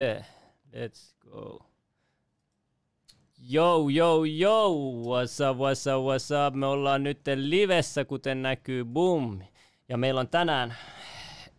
Yeah, let's go. Yo, yo, yo, what's up, what's up, what's up? Me ollaan nyt livessä, kuten näkyy, boom. Ja meillä on tänään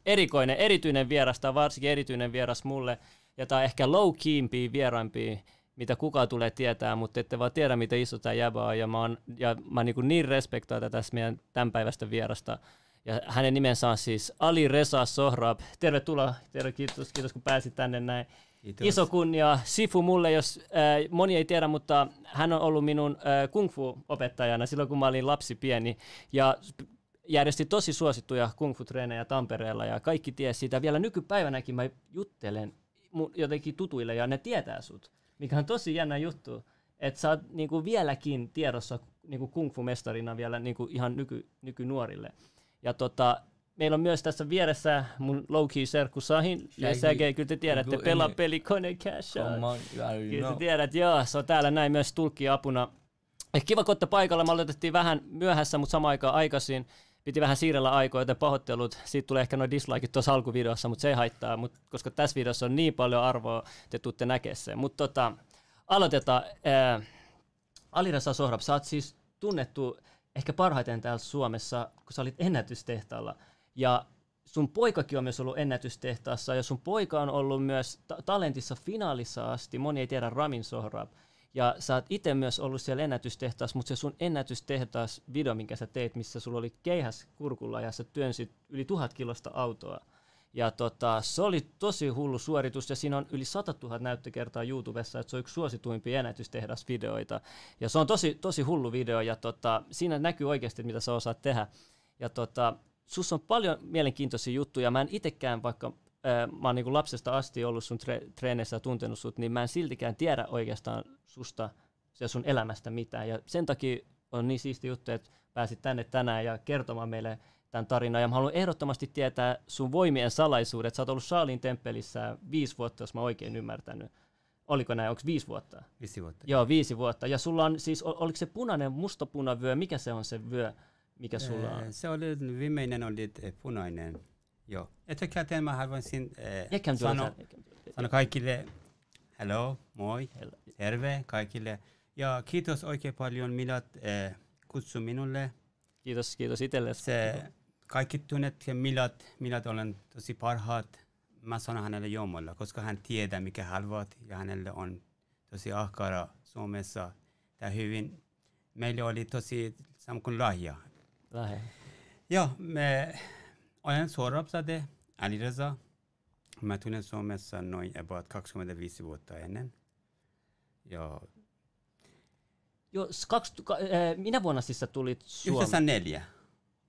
erikoinen, erityinen vieras, tai varsinkin erityinen vieras mulle, ja tämä on ehkä low keympia vieraimpi, mitä kukaan tulee tietää, mutta ette vaan tiedä, miten iso tämä jäbä on, ja mä, oon, ja mä niin, niin respektoin tätä meidän tämänpäiväistä vierasta. Ja hänen nimensä on siis Ali Reza Sohrab. Tervetuloa, terve, kiitos, kiitos kun pääsit tänne näin. Kiitos. Iso kunnia Sifu mulle, jos äh, moni ei tiedä, mutta hän on ollut minun äh, kung fu-opettajana silloin, kun mä olin lapsi pieni. Ja järjesti tosi suosittuja kung fu-treenejä Tampereella ja kaikki tiesi siitä. Vielä nykypäivänäkin mä juttelen jotenkin tutuille ja ne tietää sut, mikä on tosi jännä juttu. Että sä oot niinku vieläkin tiedossa niinku kung fu-mestarina vielä niinku ihan nyky, nykynuorille. Ja tota, meillä on myös tässä vieressä mun low-key serkku Sahin. Ja säkin, kyllä te tiedätte, pelaa pelikone cash Kyllä te tiedät, joo, se on täällä näin myös tulkki apuna. Eh, kiva, kun paikalla. Me aloitettiin vähän myöhässä, mutta samaan aikaan aikaisin. Piti vähän siirrellä aikoja, joten pahoittelut. Siitä tulee ehkä noin dislikeit tuossa alkuvideossa, mutta se ei haittaa, mut, koska tässä videossa on niin paljon arvoa, te tuutte näkemään sen. Mutta tota, aloitetaan. Äh, Alirasa Sohrab, sä oot siis tunnettu ehkä parhaiten täällä Suomessa, kun sä olit ennätystehtaalla. Ja sun poikakin on myös ollut ennätystehtaassa, ja sun poika on ollut myös ta- talentissa finaalissa asti. Moni ei tiedä Ramin Sohrab. Ja sä oot itse myös ollut siellä ennätystehtaassa, mutta se sun ennätystehtaas video, minkä sä teit, missä sulla oli keihäs kurkulla ja sä työnsit yli tuhat kilosta autoa. Ja tota, se oli tosi hullu suoritus ja siinä on yli 100 000 näyttökertaa YouTubessa, että se on yksi suosituimpia ennätystehdasvideoita. Ja se on tosi, tosi hullu video ja tota, siinä näkyy oikeasti, mitä sä osaat tehdä. Ja tota, sus on paljon mielenkiintoisia juttuja. Mä en itsekään, vaikka ää, mä oon niin lapsesta asti ollut sun tre- treeneissä ja tuntenut sut, niin mä en siltikään tiedä oikeastaan susta ja sun elämästä mitään. Ja sen takia on niin siisti juttu, että pääsit tänne tänään ja kertomaan meille tämän tarinan. Ja mä haluan ehdottomasti tietää sun voimien salaisuudet. Sä oot ollut Shaalin temppelissä viisi vuotta, jos mä oikein ymmärtänyt. Oliko näin, onko viisi vuotta? Viisi vuotta. Joo, viisi vuotta. Ja sulla on siis, oliko se punainen, mustapunavyö, mikä se on se vyö, mikä sulla on? Se oli, viimeinen oli punainen. Joo. Etukäteen mä haluaisin äh, sanoa sano kaikille hello, moi, hello. terve kaikille. Ja kiitos oikein paljon Milat äh, kutsu minulle. Kiitos, kiitos itselle. Se, kaikki tunnet Milat, Milat olen tosi parhaat. Mä sanon hänelle Jumalalla, koska hän tietää mikä haluat ja hänelle on tosi ahkara Suomessa. Tämä hyvin, meillä oli tosi sama kuin lahja. Lahja. Joo, me olen Sorabzade, Ali Reza. Mä tunnen Suomessa noin about 25 vuotta ennen. Ja Joo, kaks, ka, äh, minä vuonna siis sä tulit Suomeen? 94.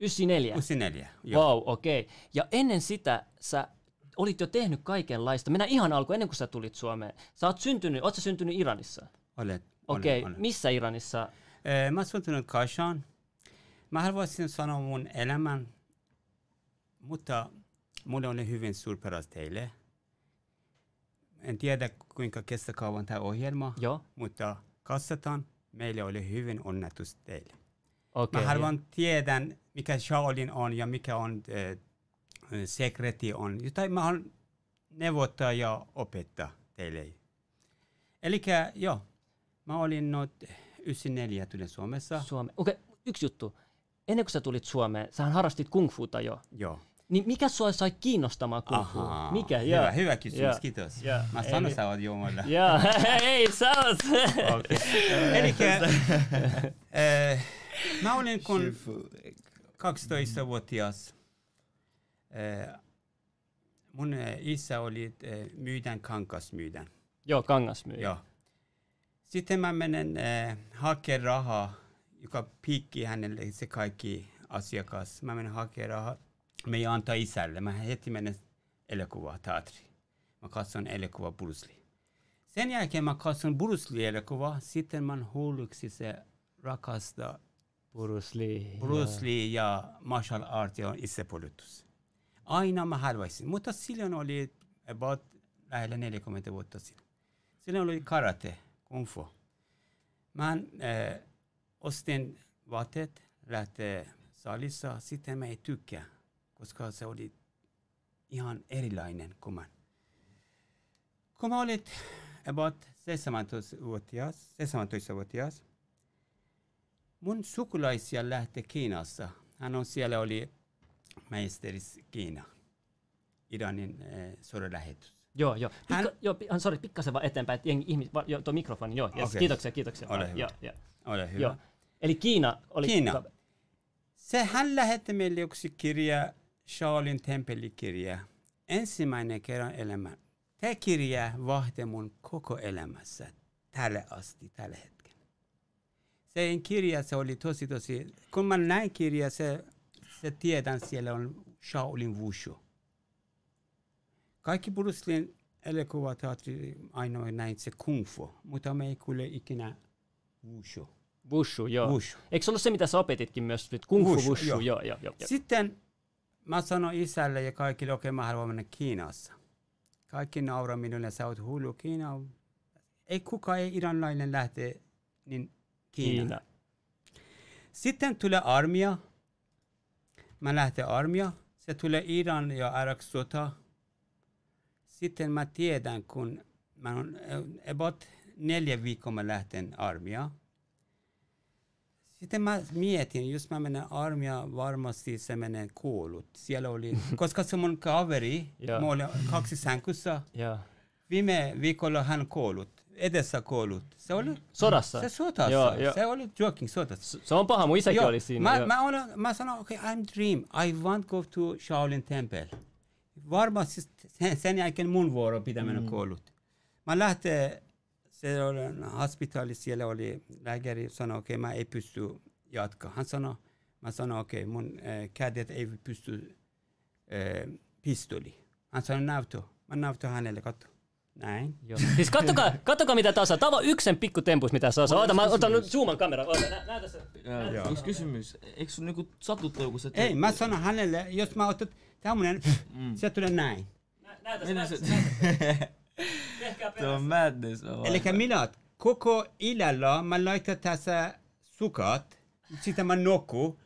94? 94, joo. Wow, okei. Okay. Ja ennen sitä sä olit jo tehnyt kaikenlaista. Mennään ihan alkuun, ennen kuin sä tulit Suomeen. Sä oot syntynyt, oot sä syntynyt Iranissa? Olet. Okei, okay. missä Iranissa? Äh, mä oon syntynyt Kashan. Mä haluaisin sanoa mun elämän, mutta mulle oli hyvin suurperäs teille. En tiedä kuinka kestää kauan tämä ohjelma, Joo. mutta katsotaan meille oli hyvin onnetus teille. Okay, Mä haluan yeah. tiedä, mikä Shaolin on ja mikä on äh, sekreti on. Jotain mä haluan neuvottaa ja opettaa teille. Eli joo, mä olin noin 94 tulin Suomessa. Suome. Okei, okay, yksi juttu. Ennen kuin sä tulit Suomeen, sä harrastit kungfuta jo. Joo. Niin mikä sua sai kiinnostamaan kung fu? Mikä? Hyvä, yeah. hyvä kysymys, yeah. kiitos. Yeah. Mä sanoin, Eli... sä oot Jumala. Joo, ei sä oot. Eli mä olin kun 12-vuotias. Äh, mun isä oli äh, myydän kangasmyydän. Joo, kangasmyydän. Joo. Sitten mä menen äh, hakemaan rahaa, joka piikki hänelle se kaikki asiakas. Mä menen hakemaan rahaa me ei antaa isälle. Mä heti menen elokuva, teatri. Mä katson elokuva Bruce Lee. Sen jälkeen mä katson Bruce Lee-elokuva. Sitten mä hulluksi se rakasta Bruce Lee, Bruce Lee ja martial art ja itsepuolustus. Aina mä haluaisin. Mutta silloin oli about lähellä 40 vuotta sitten. Silloin oli karate, kung fu. Mä äh, ostin vaatteet, lähtee salissa, sitten mä ei tykkää koska se oli ihan erilainen kuin mä. kun mä olin about 17-vuotias, 17-vuotias, mun sukulaisia lähti Kiinassa. Hän on siellä oli maisteris Kiina, Iranin eh, suurlähetys. Joo, joo. Pikka, Hän- joo, sorry, pikkasen vaan eteenpäin, että jengi, ihmis, va, joo, tuo mikrofoni, joo, yes, Okei. kiitoksia, kiitoksia. Ole hyvä. Joo, joo, Ole hyvä. joo. Eli Kiina oli... Kiina. Se hän lähetti meille yksi kirja, Shaolin tempelikirja. Ensimmäinen kerran elämä. Tämä kirja vahti mun koko elämässä tälle asti, tällä hetkellä. Se kirja, se oli tosi, tosi, kun mä näin kirja, se, se tiedän, siellä on Shaolin Wushu. Kaikki Bruce Leein elokuvateatteri ainoa näin se kung fu, mutta me ei kuule ikinä Wushu. Wushu, joo. Wushu. Eikö se ollut se, mitä sä opetitkin myös nyt? Kung fu Wushu, wushu, joo. joo, joo, joo. Sitten mä sanoin isälle ja kaikille, okei, mä haluan mennä Kiinassa. Kaikki nauraa minulle, sä oot hullu Kiina. Ei kukaan, ei iranlainen lähte niin Kiina. Sitten tulee armia. Mä lähten armia. Se tulee Iran ja Irak sota. Sitten mä tiedän, kun mä on about neljä viikkoa mä lähten armia. Sitten mä mietin, jos mä menen armia, varmasti se menee kuollut. Siellä oli, koska se mun kaveri, mä olin kaksi sänkyssä. Joo. Viime viikolla hän kuollut, edessä kuollut. Se oli Sodassa? se sodassa. Joo, joo. Se oli joking sodassa. Se on paha, mun isäkin Joo, oli siinä. Mä, mä, olen, mä sanoin, okay, I'm dream. I want go to Shaolin Temple. Varmasti sen, sen jälkeen mun vuoro pitää mennä Mm. koulut. Mä lähten, se oli hospitaali, siellä oli lääkäri, sanoi, okei, okay, mä ei pysty jatkaa. Hän sanoi, mä sanoin, okei, okay, mun äh, kädet ei pysty äh, pistoli. Hän sanoi, näytö. Mä näytän hänelle, katso. Näin. Joo. Siis kattokaa, kattokaa mitä tää osaa. Tää on vaan yksi sen pikku tempus, mitä se osaa. Oota, mä otan nyt zooman kamera. Oota, nä, näytä se. Yksi kysymys. Eikö sun niinku satuttaa joku se? Ei, mä sanon hänelle, jos mä otat tämmönen, Mm. se tulee näin. Nä, näytä se, näytä se? se. On madness. oh. Eli minä koko illalla mä laitan tässä sukat, sitten mä nukku.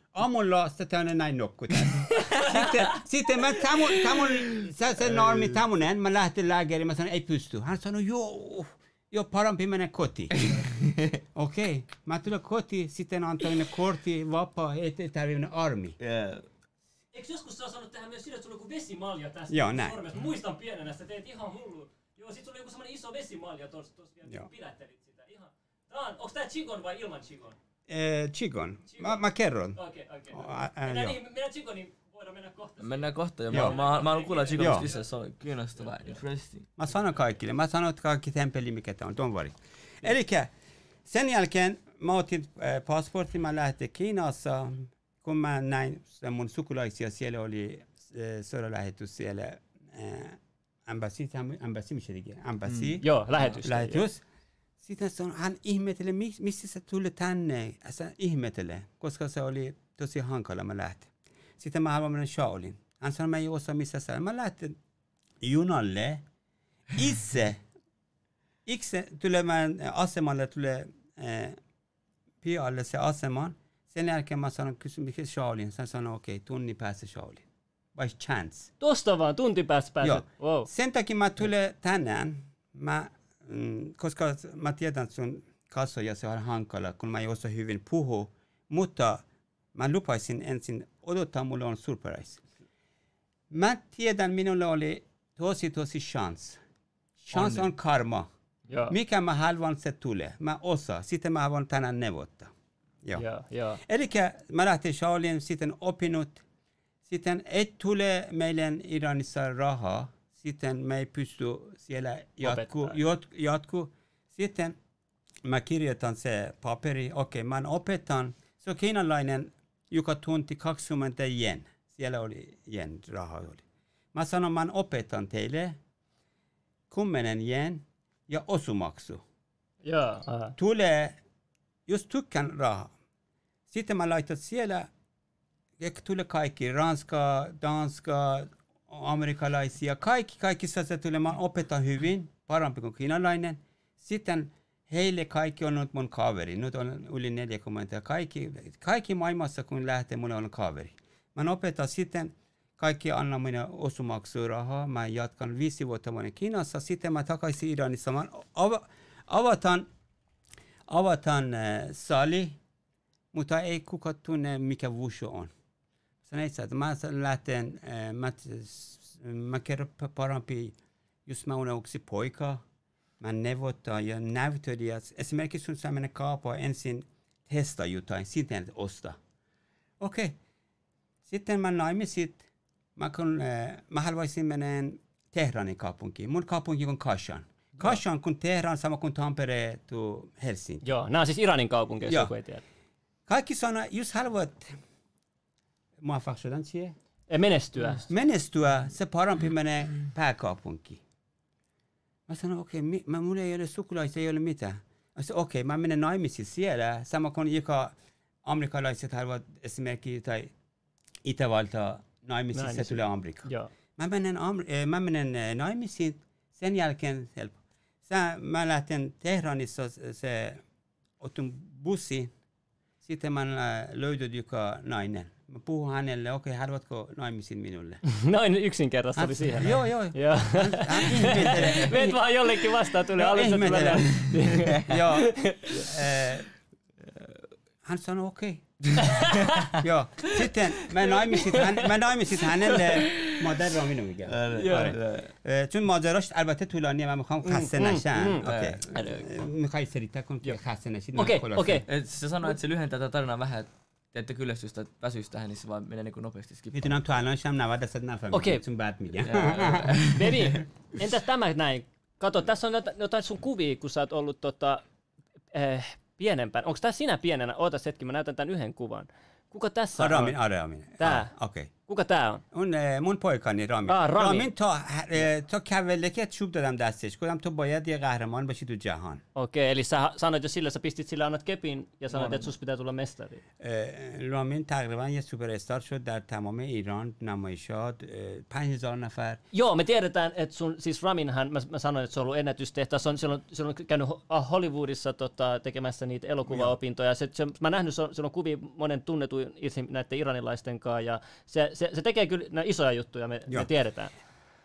Tässä. sitten, sitten mä tamun, tamun, se, se normi tämmönen, mä lähten lääkäriin, mä sanon ei pysty. Hän sanoi joo, joo parempi mennä koti. Okei, okay. mä tulen koti, sitten antoin kortti, vapaa, ei ei tarvitse mennä armi. Yeah. Eikö joskus sä osannut tehdä myös sillä, että sulla on joku vesimalja tässä Joo, näin. sormessa? Mä muistan pienenä, sä teet ihan hullu. Joo, sit sulla oli joku semmonen iso vesimalja tossa, tossa vielä, kun pidättelit sitä. Ihan. Tää on, onks tää Chigon vai ilman Chigon? Eh, Chigon, mä, mä kerron. Okei, okei. Oh, ä- ä, Mennään joo. niihin, mennään Chigoniin, voidaan mennä kohta. Mennään kohta. Ja Joo. mä, mä, mä haluan kuulla Joo. Chicomista lisää. Se on kiinnostavaa. Interesting. Mä sanon kaikille. Mä sanon, että kaikki temppeli, mikä tämä on. Don't worry. Eli sen jälkeen mä otin äh, passportin, mä lähtin Kiinassa. Kun mä näin se mun sukulaisia, siellä oli äh, sodalähetys siellä. Äh, Embassy, embassy, teki? Embassy. Joo, lähetys. Lähetys. Sitten se on, hän ihmetteli, "Mis- mistä sä tuli tänne? Hän ihmetteli, koska se oli tosi hankala, mä lähtin. Sitten mä haluan mennä Shaolin. Hän sanoi, mä ei osaa missä sä. Mä lähtin junalle. Itse. Itse tulemaan asemalle, tulee äh, pialle se aseman. Sen jälkeen mä sanoin, kysyn, mikä Shaolin? Hän sanoi, okei, okay, tunni päästä Shaolin. By chance. Tosta vaan, tunti päästä pääset. Joo. Wow. Sen takia mä tulen tänään, mä, mm, koska mä tiedän sun kasvoja, se on hankala, kun mä ei osaa hyvin puhua, mutta mä lupaisin ensin odottaa, mulla on surprise. Mä tiedän, minulla oli tosi, tosi chance. Chance on karma. Joo. Mikä mä haluan, se tulee. Mä osaan. Sitten mä haluan tänään neuvottaa. Joo. Joo, joo. Eli mä lähtin Shaolin, sitten opinut. Sitten ei tule meille Iranissa rahaa. Sitten me ei pysty siellä jatku, Opettaa. jat, jatku. Sitten mä kirjoitan se paperi. Okei, okay, mä opetan. Se on kiinalainen, joka tunti 20 yen. Siellä oli yen rahaa. Oli. Mä sanon, mä opetan teille 10 yen ja osumaksu Joo. aha. tulee, jos tykkään rahaa. Sitten mä laitan siellä, tulee kaikki, ranska, danska, amerikkalaisia, kaikki, kaikki se tulee, mä opetan hyvin, parempi kuin kiinalainen. Sitten heille kaikki on nyt mun kaveri, nyt on yli 40, kaikki, kaikki maailmassa kun lähtee, mulla on kaveri. Mä opetan sitten kaikki anna minulle osumaksurahaa. Mä jatkan viisi vuotta mä olin Kiinassa. Sitten mä takaisin Iranissa. Mä ava, avataan, avataan äh, sali, mutta ei kuka tunne mikä Wushu on. Että mä lähten, äh, mä, mä kerron parempi, jos mä olen yksi poika, mä neuvottaa ja näyttelijä. Esimerkiksi kun sä menet kauppaan ensin testaa jotain, sitten osta. Okei. Okay. Sitten mä naimisit, mä, kun, äh, mä haluaisin mennä Tehranin kaupunkiin. Mun kaupunki on Kashan. Kashan kun Tehran, sama kuin Tampere tu Helsinki. Joo, nämä on siis Iranin kaupunki, jos joku ei tiedä. Kaikki sanoo, jos haluat muvaffaq شدن چیه؟ Eh, Menestyä. menestyä, se parempi menee pääkaupunkiin. Mä sanoin, okei, okay, mä, mulla ei ole sukulaisia, ei ole mitään. Mä sanoin, okei, okay, mä menen naimisiin siellä, sama kuin joka amerikkalaiset haluavat esimerkiksi tai Itävalta naimisiin, se Naimisiin. tulee Amerikkaan. Joo. Mä menen, Am- eh, mä menen eh, naimisiin, sen jälkeen helppo. Sä, mä lähten Tehranissa, se- se otin bussi, sitten mä äh, löydän joka nainen. Mä puhun hänelle, okei, okay, haluatko naimisiin minulle? Noin yksinkertaista oli siihen. Joo, joo. Joo. Hän, hän ihmettelee. Meet vaan jollekin vastaan, tuli Joo, alussa ihmettelee. tulee. Joo. eh, hän sanoi okei. Joo. Sitten mä naimisit, hän, mä naimisit hänelle مادر رامینو میگم اه، چون ماجراش البته طولانیه من میخوام خسته mm, نشن mm. اوکی میخوای سریعتر کن که خسته نشید Okei, خلاصه. okei. Et se sanoi, että se lyhentää tätä tarinaa vähän, että te ette kyllästystä väsyisi tähän, niin se vaan menee niin nopeasti skippaan. Niin, no, Nyt on tuolla noin 90 nafamia, Okei. sun bad media. Veli, entäs tämä näin? Kato, tässä on jotain sun kuvia, kun sä oot ollut tota, eh, pienempään. Onko tämä sinä pienenä? Ootas hetki, mä näytän tämän yhden kuvan. Kuka tässä Adamin, on? Adamin. Tää. Ah, Okei. Okay. Kuka tää on? اون اه، mun poikani رامین آه، رامین. رامین تا اه، تا کولکه چوب دادم دستش گفتم تو باید یه قهرمان باشی تو جهان Okei, eli sä sanoit jo sillä, sä pistit sille annat kepin ja sanoit, No, että sus pitää tulla mestari. اه، رامین تقریبا یه سوپر استار شد در تمام ایران نمایشات اه، 5000 نفر Joo, me tiedetään, että sun, siis Raminhan, mä, mä sanoin, että se on ollut ennätystehtävä, se on, se on, se on käynyt Ho- ah, Hollywoodissa tota, tekemässä niitä elokuvaopintoja. Se, se, mä nähnyt, se on, se on kuvia monen tunnetuin itse näiden iranilaisten kanssa, ja se, se, se tekee kyllä isoja juttuja, me, me tiedetään.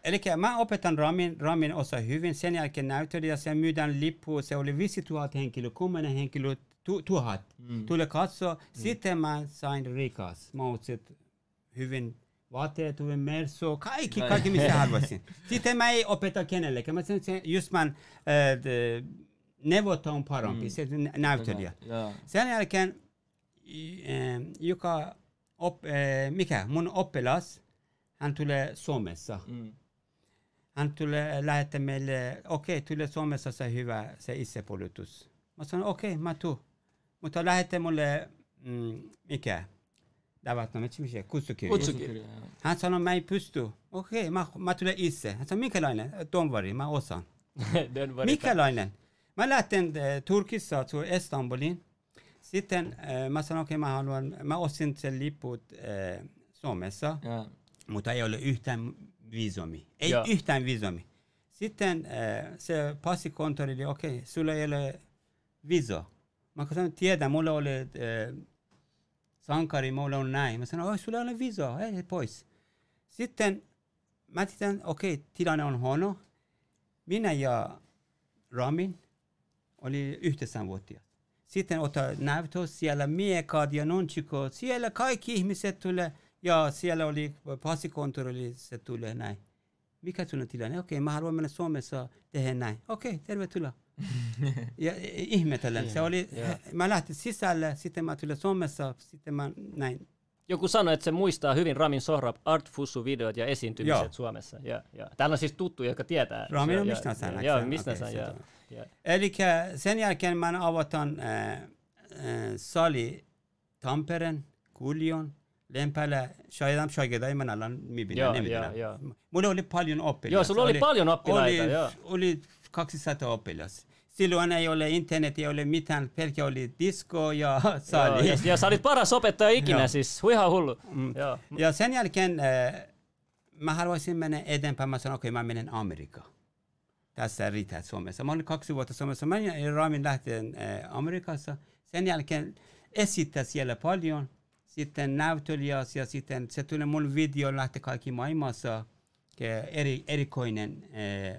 Eli mä opetan Ramin, Ramin osa hyvin. Sen jälkeen näyttelijä, se myydään lippu, se oli 5000 henkilö, 10 henkilö, tu, tuhat. Mm. Tule katsoa. Mm. Sitten mä sain rikas. Mä otsin hyvin vaatteet, hyvin merso, kaikki, kaikki mitä haluaisin. Sitten mä ei opeta kenellekään. Mä sanoin, se- just mä äh, on parempi, mm. se nä- näyttelijä. Joo. Sen jälkeen eh, joka, op, eh, mikä, mun oppilas, hän tulee Suomessa. Mm. Hän tulee lähettää meille, okei, okay, tulee Suomessa se hyvä, se itsepuolustus. Mä sanoin, okei, okay, mä tuun. Mutta lähette mulle, mm, mikä, davatname, mikä, kutsukirja. Hän sanoi, mä ei pysty. Okei, okay, mä, mä tulen itse. Hän sanoi, minkälainen? Don't worry, mä osaan. Don't worry. Minkälainen? Mä lähten äh, Turkissa to Istanbulin. Sitten äh, mä sanoin, okei, okay, mä haluan, mä ostin sen liput äh, Suomessa, Joo. mutta ei ole yhtään viisumi. Ei Joo. yhtään viisumi. Sitten äh, se passikonttori oli, okei, okay, sulla ei ole viso. Mä sanoin, tiedä, mulla oli äh, sankari, mulla on näin. Mä sanoin, oi, sulla ei ole viso, ei, pois. Sitten mä tiedän, okei, okay, tilanne on huono. Minä ja Ramin oli yhdeksänvuotias. Sitten ota näytös siellä miekat ja nonchikot. Siellä kaikki ihmiset tulee ja siellä oli passikonttori, se tulee näin. Mikä sun on tilanne? Okei, okay, mä haluan mennä Suomessa tehdä näin. Okei, okay, tervetuloa. ja ihmetellen. Se oli, Joo. mä lähtin sisälle, sitten mä tulin Suomessa, sitten mä näin. Joku sanoi, että se muistaa hyvin Ramin Sohrab Art Fussu-videot ja esiintymiset joo. Suomessa. Ja, ja. Täällä on siis tuttu, joka tietää. Ramin on mistä sen. Joo, mistä sen. Okay, yeah. Eli sen jälkeen mä avataan äh, äh, sali Tampereen, Kuljon, Lempälä, Shaidam Shaidan Shagedai, mä alan mibinä, Mulla oli paljon oppilaita. Joo, sulla oli, oli paljon oppilaita. Oli, joo. oli 200 oppilasta. Silloin ei ole internet, ei ole mitään, pelkkä oli disco ja Joo, sali. ja, ja sä olit paras opettaja ikinä Joo. siis, ihan hullu. Mm. Joo. Ja sen jälkeen äh, mä haluaisin mennä eteenpäin. Mä sanoin, okei, okay, mä menen Amerikkaan. Tässä riittää Suomessa. Mä olin kaksi vuotta Suomessa. Mä Raamin lähten äh, Amerikassa. Sen jälkeen esittää siellä paljon. sitten näytelijäs ja sitten se tuli mun video lähti kaikki maailmassa eri, erikoinen, eh,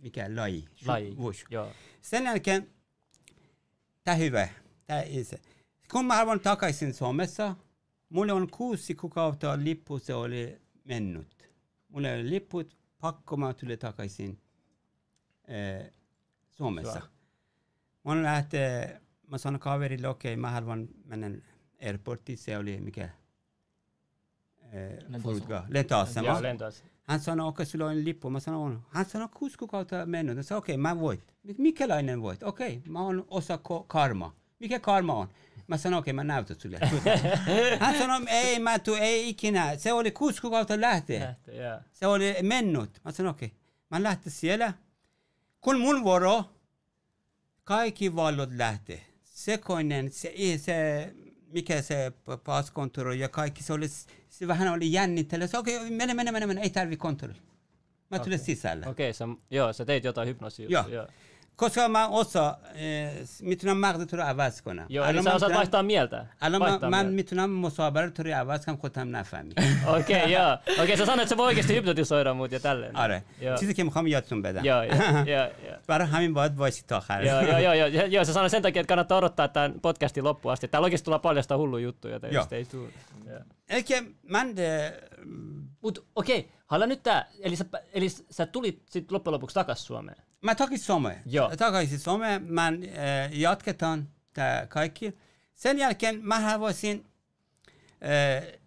mikä laji. Laji, Wush. joo. Sen jälkeen, tämä hyvä, tämä se. Kun mä haluan takaisin Suomessa, mulla on kuusi kuukautta lippu, se oli mennyt. Mulla oli lipput, pakko mä tuli takaisin eh, Suomessa. Hyvä. Mä lähtee, mä sanoin kaverille, okei, okay, mä haluan mennä airportiin, se oli mikä? Eh, Lentoasema. Lentoasema. Hän sanoi, okei, sulla on lippu. Mä sanoin, on. Hän sanoi, kuusi kuukautta mennyt. Mä sanoin, okei, mä voit. Mikälainen voit? Okei, mä oon osa ko- karma. Mikä karma on? Mä sanoin, okei, mä näytän sulle. Hän sanoi, ei, mä tuu, ei ikinä. Se oli kuusi kuukautta lähtee. Lähtee, joo. Se oli mennyt. Mikä se p- passkonttori ja kaikki, se oli, se vähän oli jännittely. Se okei, okay, mene, mene, mene, mene, ei tarvi konttori. Mä tulin Okei. sisälle. Okei, sä, joo, sä teit jotain hypnoosia. Joo. joo. کسکا من اوسا می‌تونم مغز تو رو عوض کنم الان من, من می‌تونم مصاحبه تو رو عوض کنم خودم نفهمی اوکی یا اوکی سسان چه باید گشتی بود دوست دارم بود آره چیزی که می‌خوام یادتون بدم برای همین باید وایسی تا آخر یا یا یا یا سسان sen takia että kannattaa odottaa tämän podcastin loppuun تا Täällä oikeasti tullaan paljasta hullu یا تا Ei tule. Eli من Mut okei, halla nyt tää, eli sä, eli sä tulit sit loppujen lopuksi takas Suomeen. mä takaisin Suomeen. Joo. Takaisin Suomeen. Mä eh, jatketaan tää kaikki. Sen jälkeen mä haluaisin eh,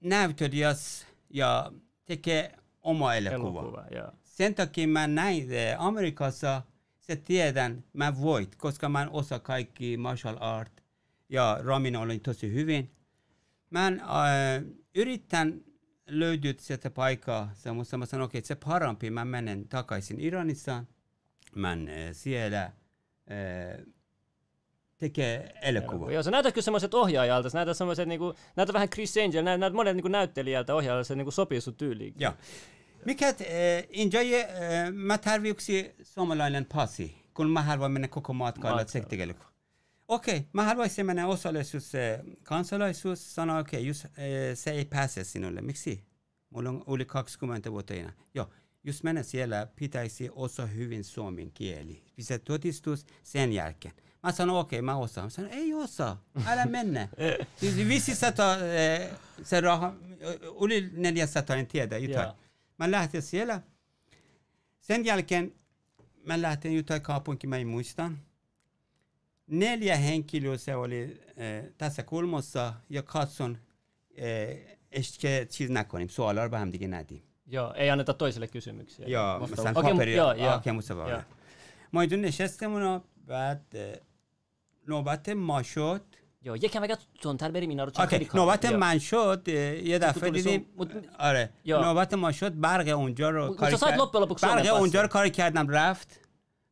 näytelijäs ja tekee oma elokuva. Elokuva, joo. Sen takia mä näin eh, Amerikassa, se tiedän, mä voit, koska mä osa kaikki martial art ja Ramin oli tosi hyvin. Mä äh, yritän löytyä sieltä paikkaa, mutta mä sanon, okei, okay, se parampi, mä menen takaisin Iranissa, mä äh, siellä äh, tekee elokuva. Joo, sä näytät kyllä semmoiset ohjaajalta, sä näytät semmoiset, niinku, näytät vähän Chris Angel, näytät, näytät monen niinku näyttelijältä ohjaajalta, se niinku sopii sun tyyliin. Joo. Mikä, äh, enjoy, äh, mä tarvitsen suomalainen passi, kun mä haluan mennä koko matkalla, että tekee elokuva. Okei, okay, mä haluaisin mennä osallisuus, eh, kansalaisuus, sanoa okei, okay, just eh, se ei pääse sinulle. Miksi? Mulla on yli 20 vuotta enää. Joo, just mennä siellä pitäisi osaa hyvin suomen kieli. Se todistus sen jälkeen. Mä sanon, okei, okay, mä osaan. Mä sanon, ei osaa, älä mennä. Siis 500, eh, se raha, yli 400 en tiedä jotain. Joo. Mä lähtin siellä. Sen jälkeen mä lähtin jotain kaupunki, mä en muista. neljä henkilöä se oli eh, tässä kulmassa ja katson, eh, ehkä cheese nakonim, suolar vähän hamdige nädi. Joo, ei anneta toiselle kysymyksiä. Joo, مثلا کاپری آکموس واقعا. ما اینجا نشستمون و بعد نوبت ما شد یا یکم اگر تندتر بریم اینا رو چون خیلی نوبت من شد یه دفعه دیدیم آره نوبت ما شد برق اونجا رو کاری برق اونجا رو کاری کردم رفت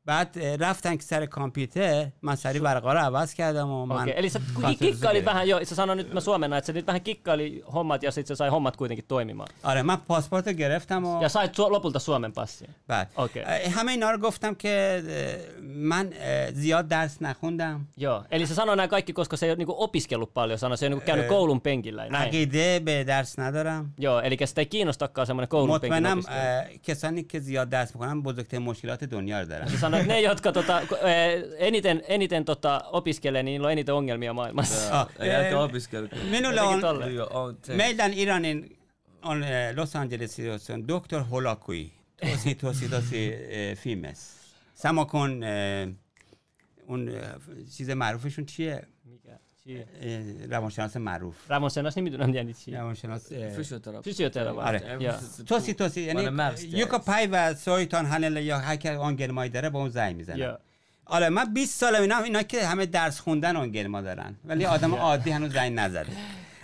بعد رفتن که سر کامپیوتر من سری برقا رو عوض کردم و من الیسا کیک کاری به یا اساسا نیت سو من اتس نیت من کیک کاری همات یا سیت سای همات کوینگ تویمی ما آره من پاسپورت گرفتم و یا سایت تو لوپل تو سوامن پاسی. بعد. همه اینا رو گفتم که من زیاد درس نخوندم. یا. الیسا سانو نا کایکی کوسکو سای نیکو اوپیسکلو پالیو سانو سای یعنی نیکو کانو کولون پنگیلای نای کی دی به درس ندارم. یا. الی که استا کینو استا کاسمونه کولون پنگیلای مطمئنم که زیاد درس می‌خوانن بزرگترین مشکلات دنیا رو دارن. ne, jotka tota, ko- eh, eniten, eniten tota, opiskelee, niin niillä on eniten ongelmia maailmassa. Ah, ei eh, älkää opiskelko. minulla Jotenkin on, tolle. Joo, on se. meidän Iranin on eh, Los Angelesissa on Dr. Holakui. Tosi, tosi, tosi eh, famous. Sama kun eh, اون چیز معروفشون چیه Mikä? روانشناس معروف Senas nimityinen tiedä chi. روانشناس Fysioterapeutti. Fysioterapeutti. آره. توسی توسی یعنی مغز یوکا پای و سویتان هنل یا هر که آن گرمایی داره با اون زنگ می‌زنه. آره من 20 سال اینا اینا که همه درس خوندن اون گرما دارن ولی آدم عادی هنوز زنگ نزده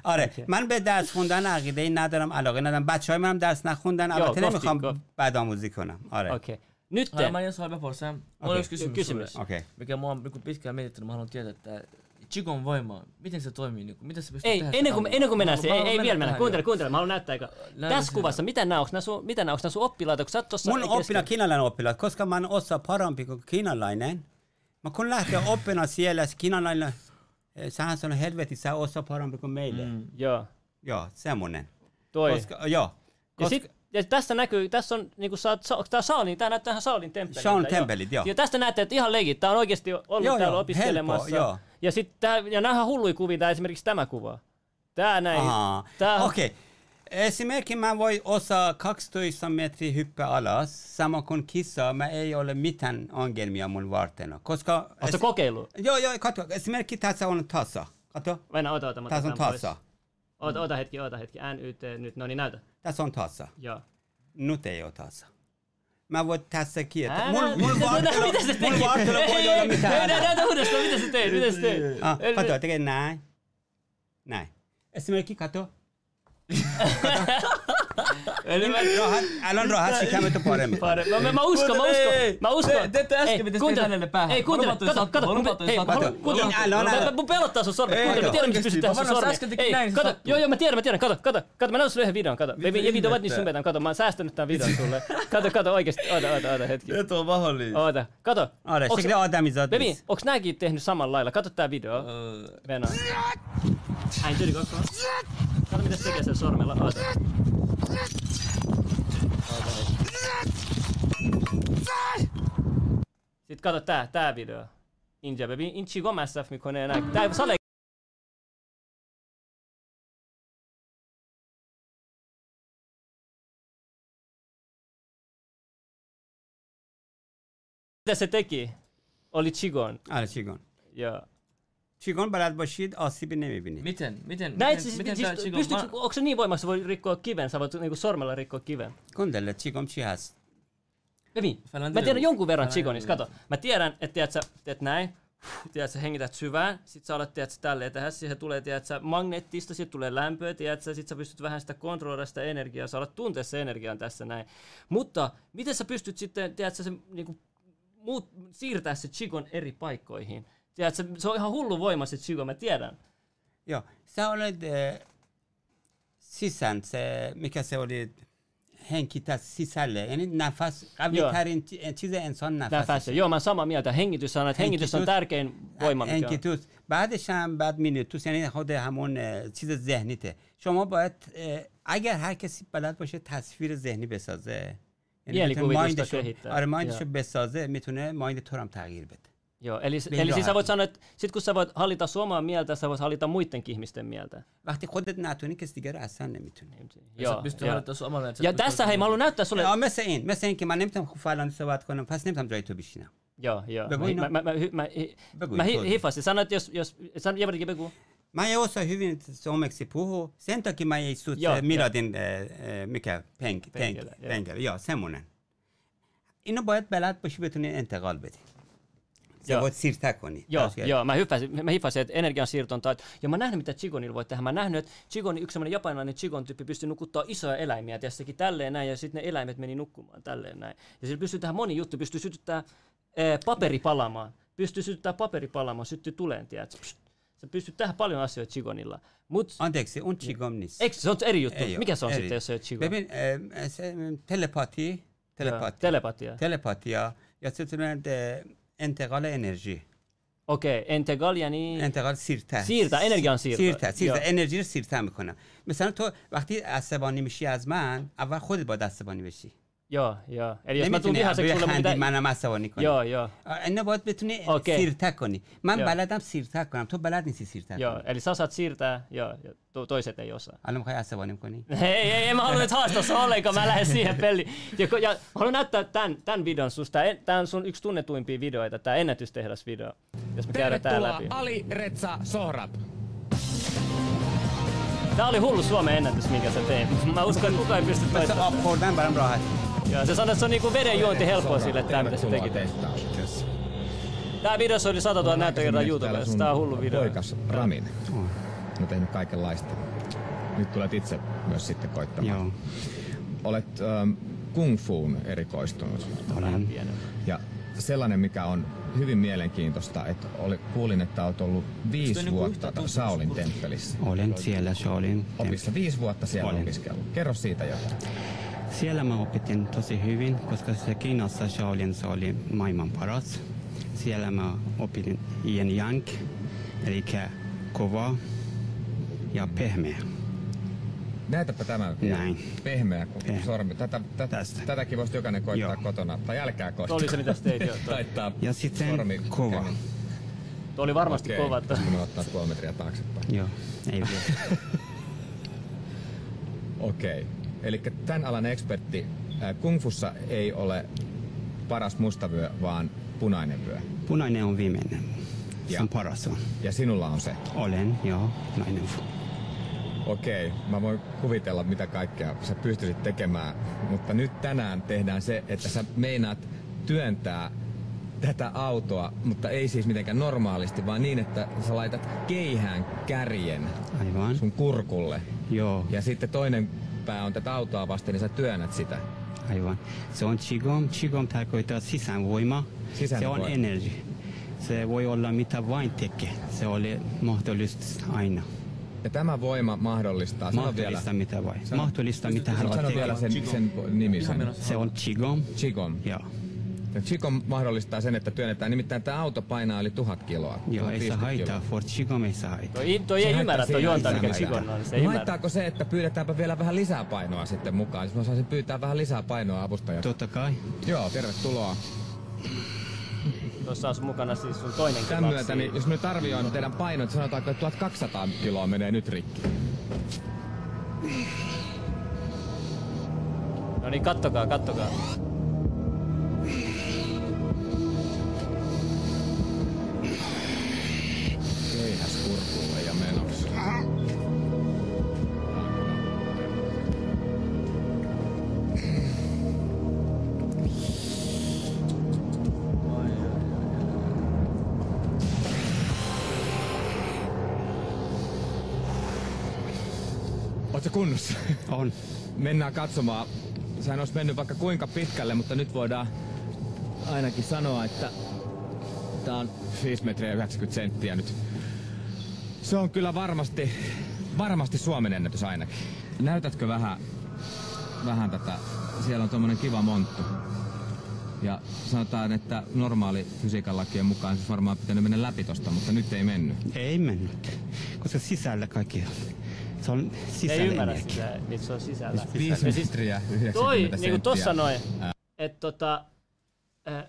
آره من به درس خوندن عقیده ای ندارم علاقه ندارم بچه های منم درس نخوندن البته نمی‌خوام. بد آموزی کنم آره Okei. Nyt Ai, mä jos haluan porsaa. Mulla on yksi kysymys, okei mikä mua on niin pitkään mietittänyt. Mä haluan tietää, että Chigon voima, miten se toimii? Niin, miten se pystyy Ei, tehdä ennen kuin, ennen kuin mennään siihen, ei, ei vielä mennä. Kuuntele, jo. kuuntele, mä haluan näyttää. Eikä. Näytä Tässä kuvassa, mitä nämä, onko nämä sun, mitä nämä, onko nämä sun oppilaita, kun sä tossa... mun ei oppila kesken- kiinalainen oppilas koska mä oon osa parempi kuin kiinalainen mä kun lähtee oppina siellä se kiinalainen eh, sähän sanoi helvetti, sä osaa parempi kuin meille. Mm. Joo, Joo, semmonen. toi. Koska, joo. ja, Koska, sit, ja tässä näkyy, tässä on niinku saat, sa, tää Saalin, tää näyttää ihan Saalin temppeliltä. Shaolin joo. temppelit, joo. Ja tästä näette, että ihan legit, tää on oikeasti ollut Joo, täällä joo, opiskelemassa. helppo, joo. Ja sit tää, ja näähän hulluja kuvia, tää esimerkiksi tämä kuva. Tää näin. Tää, Okei. Okay. Esimerkiksi mä voi osaa 12 metriä hyppää alas, sama kuin kissa, mä ei ole mitään ongelmia mun vartena. Koska... Oletko es- kokeillut? Joo, joo, katso. Esimerkiksi tässä on tasa. Kato, Mennä, ota, ota, mä tässä on tasa. Ota, ota hetki, ota hetki. NYT nyt, no niin näytä. Tässä on tasa. Joo. Nyt ei ole tasa. Mä voin tässä kiertää. Älä- Mun, mun mitä se- vartalo, mitä se mun teki? vartalo voi Ei, olla ei, mitään. ei, Näytä älä on se käy paremmin. Pare- Mä, mä, uskon, mä uskon, mä uskon. Te- te ette äsken, kuuntele. tein hänelle päähän. Ei, kuuntele, kato, kato, Hei, kuuntele. Niin, Mä pelottaa sun sormet, Ei, kuuntele, mä tiedän, mistä pystyt tehdä sun sormet. Ei, kato, joo, joo, mä tiedän, mä tiedän, kato, kato, kato, mä näytän sulle yhden videon, kato. Mitä ei video vat niin ihmettä? summetaan, kato, mä oon säästänyt tän videon sulle. Kato, kato, oikeesti, oota, oota, oota, hetki. Et on mahdollista. Oota, kato. Ole, Onks- se Adami zat. Bebi, onks nääkin tehnyt samalla lailla? Kato tää video. Öö, Venä. Ein tyri koko. Kato mitä se tekee sen sormella. Oota. Szitkat a tá ویدو اینجا ببین این چی گام مصرف می‌کنه نه در سال دسته کی؟ اولی چیگون. آره چی یا Chigon ballad bashid asibi nemi Miten, miten, miten, siis, miten siis, tämä pystytkö, mä... onko se niin voi rikkoa kiven, sä voit niinku sormella rikkoa kiven? Kondella chigon Qigong chihas. Levi, mä tiedän jonkun verran Qigonista, kato. Mä tiedän, että tiedät sä, teet näin, tiedät sä, hengitä syvään, sit sä alat, tiedät sä, tälleen tehdä, siihen tulee, tiedät sä, magneettista, sit tulee lämpöä, tiedät sä, sit sä pystyt vähän sitä kontrolloida sitä energiaa, sä alat tuntea se energian tässä näin. Mutta miten sä pystyt sitten, tiedät sä, se, niinku, muut, siirtää se Qigon eri paikkoihin? Tiedät sä, se on ihan hullu voima se Chigon, mä tiedän. Joo, sä olet äh, sisään, se, mikä se oli, henki tässä sisälle. Eli nafas, kavitarin چیز انسان nafas. pääsee. Joo, mä samaa mieltä. Hengitys on, että hengitys on Hengitys- tärkein voima, mikä on. انکیتوس بعدش هم بعد مینیتوس یعنی خود همون چیز ذهنیته شما باید اگر هر کسی بلد باشه تصویر ذهنی بسازه یعنی مایندشو. آره مایندشو. بسازه می‌تونه مایند تو هم تغییر بده Joo, eli, Niin eli siis sä joo. voit sanoa, että sit kun sä voit hallita sun omaa mieltä, sä voit hallita muidenkin ihmisten mieltä. وقتی خودت نتونی کسی دیگه رو اصلا نمیتونی Joo, sä pystyy joo. harjoittamaan sun omalla Ja tässä hei, mä haluan näyttää sulle... آه، مثل این مثل این که من نمیتونم خوب فلانی صحبت کنم پس نمیتونم جای تو بشینم Joo, joo. Begu, Mä, no. mä, mä, hy- mä, hi- Begu, mä hi, tuossa. hifasin. Sanoit, jos... jos san, jävärkin Begu. من یه واسه hyvin suomeksi puhuu sen takia mä ei sut Joo, Miladin äh, mikä penk penk Pengele, joo. pengele joo semmonen اینو باید بلد باشی بتونی انتقال بدی Sä voit siirtää koni. Joo, joo mä, hyppäsin, mä hiffasin, että energiansiirto on tai... Ja mä nähnyt, mitä Chigonilla voi tehdä. Mä nähnyt, että Chigon, yksi sellainen japanilainen Chigon tyyppi pystyy nukuttaa isoja eläimiä. Ja sekin tälleen näin, ja sitten ne eläimet meni nukkumaan tälleen näin. Ja sillä pystyy tähän moni juttu, pystyy sytyttää ee, paperi palamaan. Pystyy sytyttää paperi palamaan, syttyy tuleen, tiedätkö? Sä pystyt tähän paljon asioita Chigonilla. Mut, Anteeksi, on Chigonnis. Eikö se on eri juttu? Ei Mikä se on eri. sitten, jos se on Chigon? Bebin, äh, eh, se, mm, telepatia. Telepatia. telepatia. telepatia. Ja sitten انتقال انرژی okay. entegal yani... انتقال Siirtää, energian siirto. سیرته سیرته Joo. انرژی رو سیرته می‌کنم مثلا تو وقتی عصبانی میشی از من اول خودت باید عصبانی بشی Joo, joo. Eli jos mä tuun نمیتونی vihaiseksi sulle, mun بخندی pitää... منم عصبانی کنی Joo, joo. اینو باید بتونی اوکی. سیرته کنی من یا. بلدم سیرته کنم تو بلد نیستی سیرته Joo, کنی eli sä osaat siirtää, joo, ja to, toiset ei osaa. الان میخوای عصبانی کنی Ei, ei, ei mä halua nyt haastaa sua ollenkaan, mä lähden siihen peliin. Ja, ko- ja mä haluan näyttää tämän, tämän videon susta. Tää, en- tää on sun yksi tunnetuimpia videoita, tää ennätystehdas-video, jos me käydään tää Tervetuloa läpi. Ali Retsa Sohrab. Tää oli hullu Suomen ennätys, minkä sä teit. Mä uskon, että kukaan ei pysty مثل toistamaan. آب خوردن برام راحت Joo, se sanoi, että se on niinku vedenjuonti helppoa sille, tää mitä sä tekit. Tää videossa oli 100 000 näyttökertaa YouTubessa, tää on hullu video. Poikas Ramin. On tehnyt kaikenlaista. Nyt tulet itse myös sitten koittamaan. joo Olet ähm, kung fuun erikoistunut. Pienemmä. Ja sellainen, mikä on hyvin mielenkiintoista, että oli, kuulin, että olet ollut viisi niinku vuotta yhtä Saulin temppelissä. olen siellä Shaolin Opissa viisi vuotta siellä Olin. opiskellut. Kerro siitä jotain. Siellä mä opitin tosi hyvin, koska se Kiinassa Shaolin se oli maailman paras. Siellä mä opitin yin yang, eli kova ja pehmeä. Näytäpä tämä vielä. Näin. Pehmeä kuin Pehmeä. sormi. Tätä, tätä, Tästä. tätäkin voisi jokainen koittaa Joo. kotona. Tai älkää koittaa. Oli se, mitä teit jo. Taittaa Ja sitten sormi kova. toi oli varmasti Okei, kova. Että... Minun ottaa puoli metriä taaksepäin. Joo, ei vielä. Okei. Eli tämän alan ekspertti. Kungfussa ei ole paras mustavyö, vaan punainen vyö. Punainen on viimeinen. Se on paras on. Ja sinulla on se. Olen, joo, punainen. Okei, mä voin kuvitella mitä kaikkea sä pystyisit tekemään, mutta nyt tänään tehdään se, että sä meinaat työntää tätä autoa, mutta ei siis mitenkään normaalisti, vaan niin, että sä laitat keihään kärjen Aivan. sun kurkulle. Joo, Ja sitten toinen pää on tätä autoa vasten, niin sä työnnät sitä. aivan. Se on Qigong. Qigong tarkoittaa sisäänvoima. Sisäinen Se on energy. Se voi olla mitä vain tekee. Se oli mahdollista aina. Ja tämä voima mahdollistaa, sano vielä, Mahdollista mitä vain. Sano- Mahdollista mitä sano haluat vielä tekee. sen, sen nimi. Ihan Sen. menossa. Se on Qigong. Qigong. Joo. Qigong mahdollistaa sen, että työnnetään. Nimittäin tämä auto painaa yli tuhat kiloa. Joo, ei saa 1050 haittaa. kiloa. For Qigong ei saa haittaa. Toi, toi Se ei ymmärrä, toi juontaa mikä mitään. on. Se No haittaako se, että pyydetäänpä vielä vähän lisää painoa sitten mukaan? Siis mä saisin pyytää vähän lisää painoa avustajalta. Totta kai. Joo, tervetuloa. Tuossa on sun mukana siis sun toinenkin Tämän myötä, niin jos nyt arvioin teidän painot, sanotaanko, että 1200 kiloa menee nyt rikki. No niin, kattokaa, kattokaa. Kunnossa? On. Mennään katsomaan. Sehän olisi mennyt vaikka kuinka pitkälle, mutta nyt voidaan ainakin sanoa, että tää on 5 metriä ja 90 senttiä nyt. Se on kyllä varmasti, varmasti Suomen ennätys ainakin. Näytätkö vähän, vähän tätä? Siellä on tommonen kiva monttu. Ja sanotaan, että normaali fysiikan lakien mukaan se varmaan pitänyt mennä läpi tosta, mutta nyt ei mennyt. Ei mennyt. Koska sisällä kaikki on. Se on sisällä Ei ymmärrä sitä, mitä se on sisällä. 5 Ja siis metriä 90 toi, senttiä. niin kuin tossa noin, että tota, äh,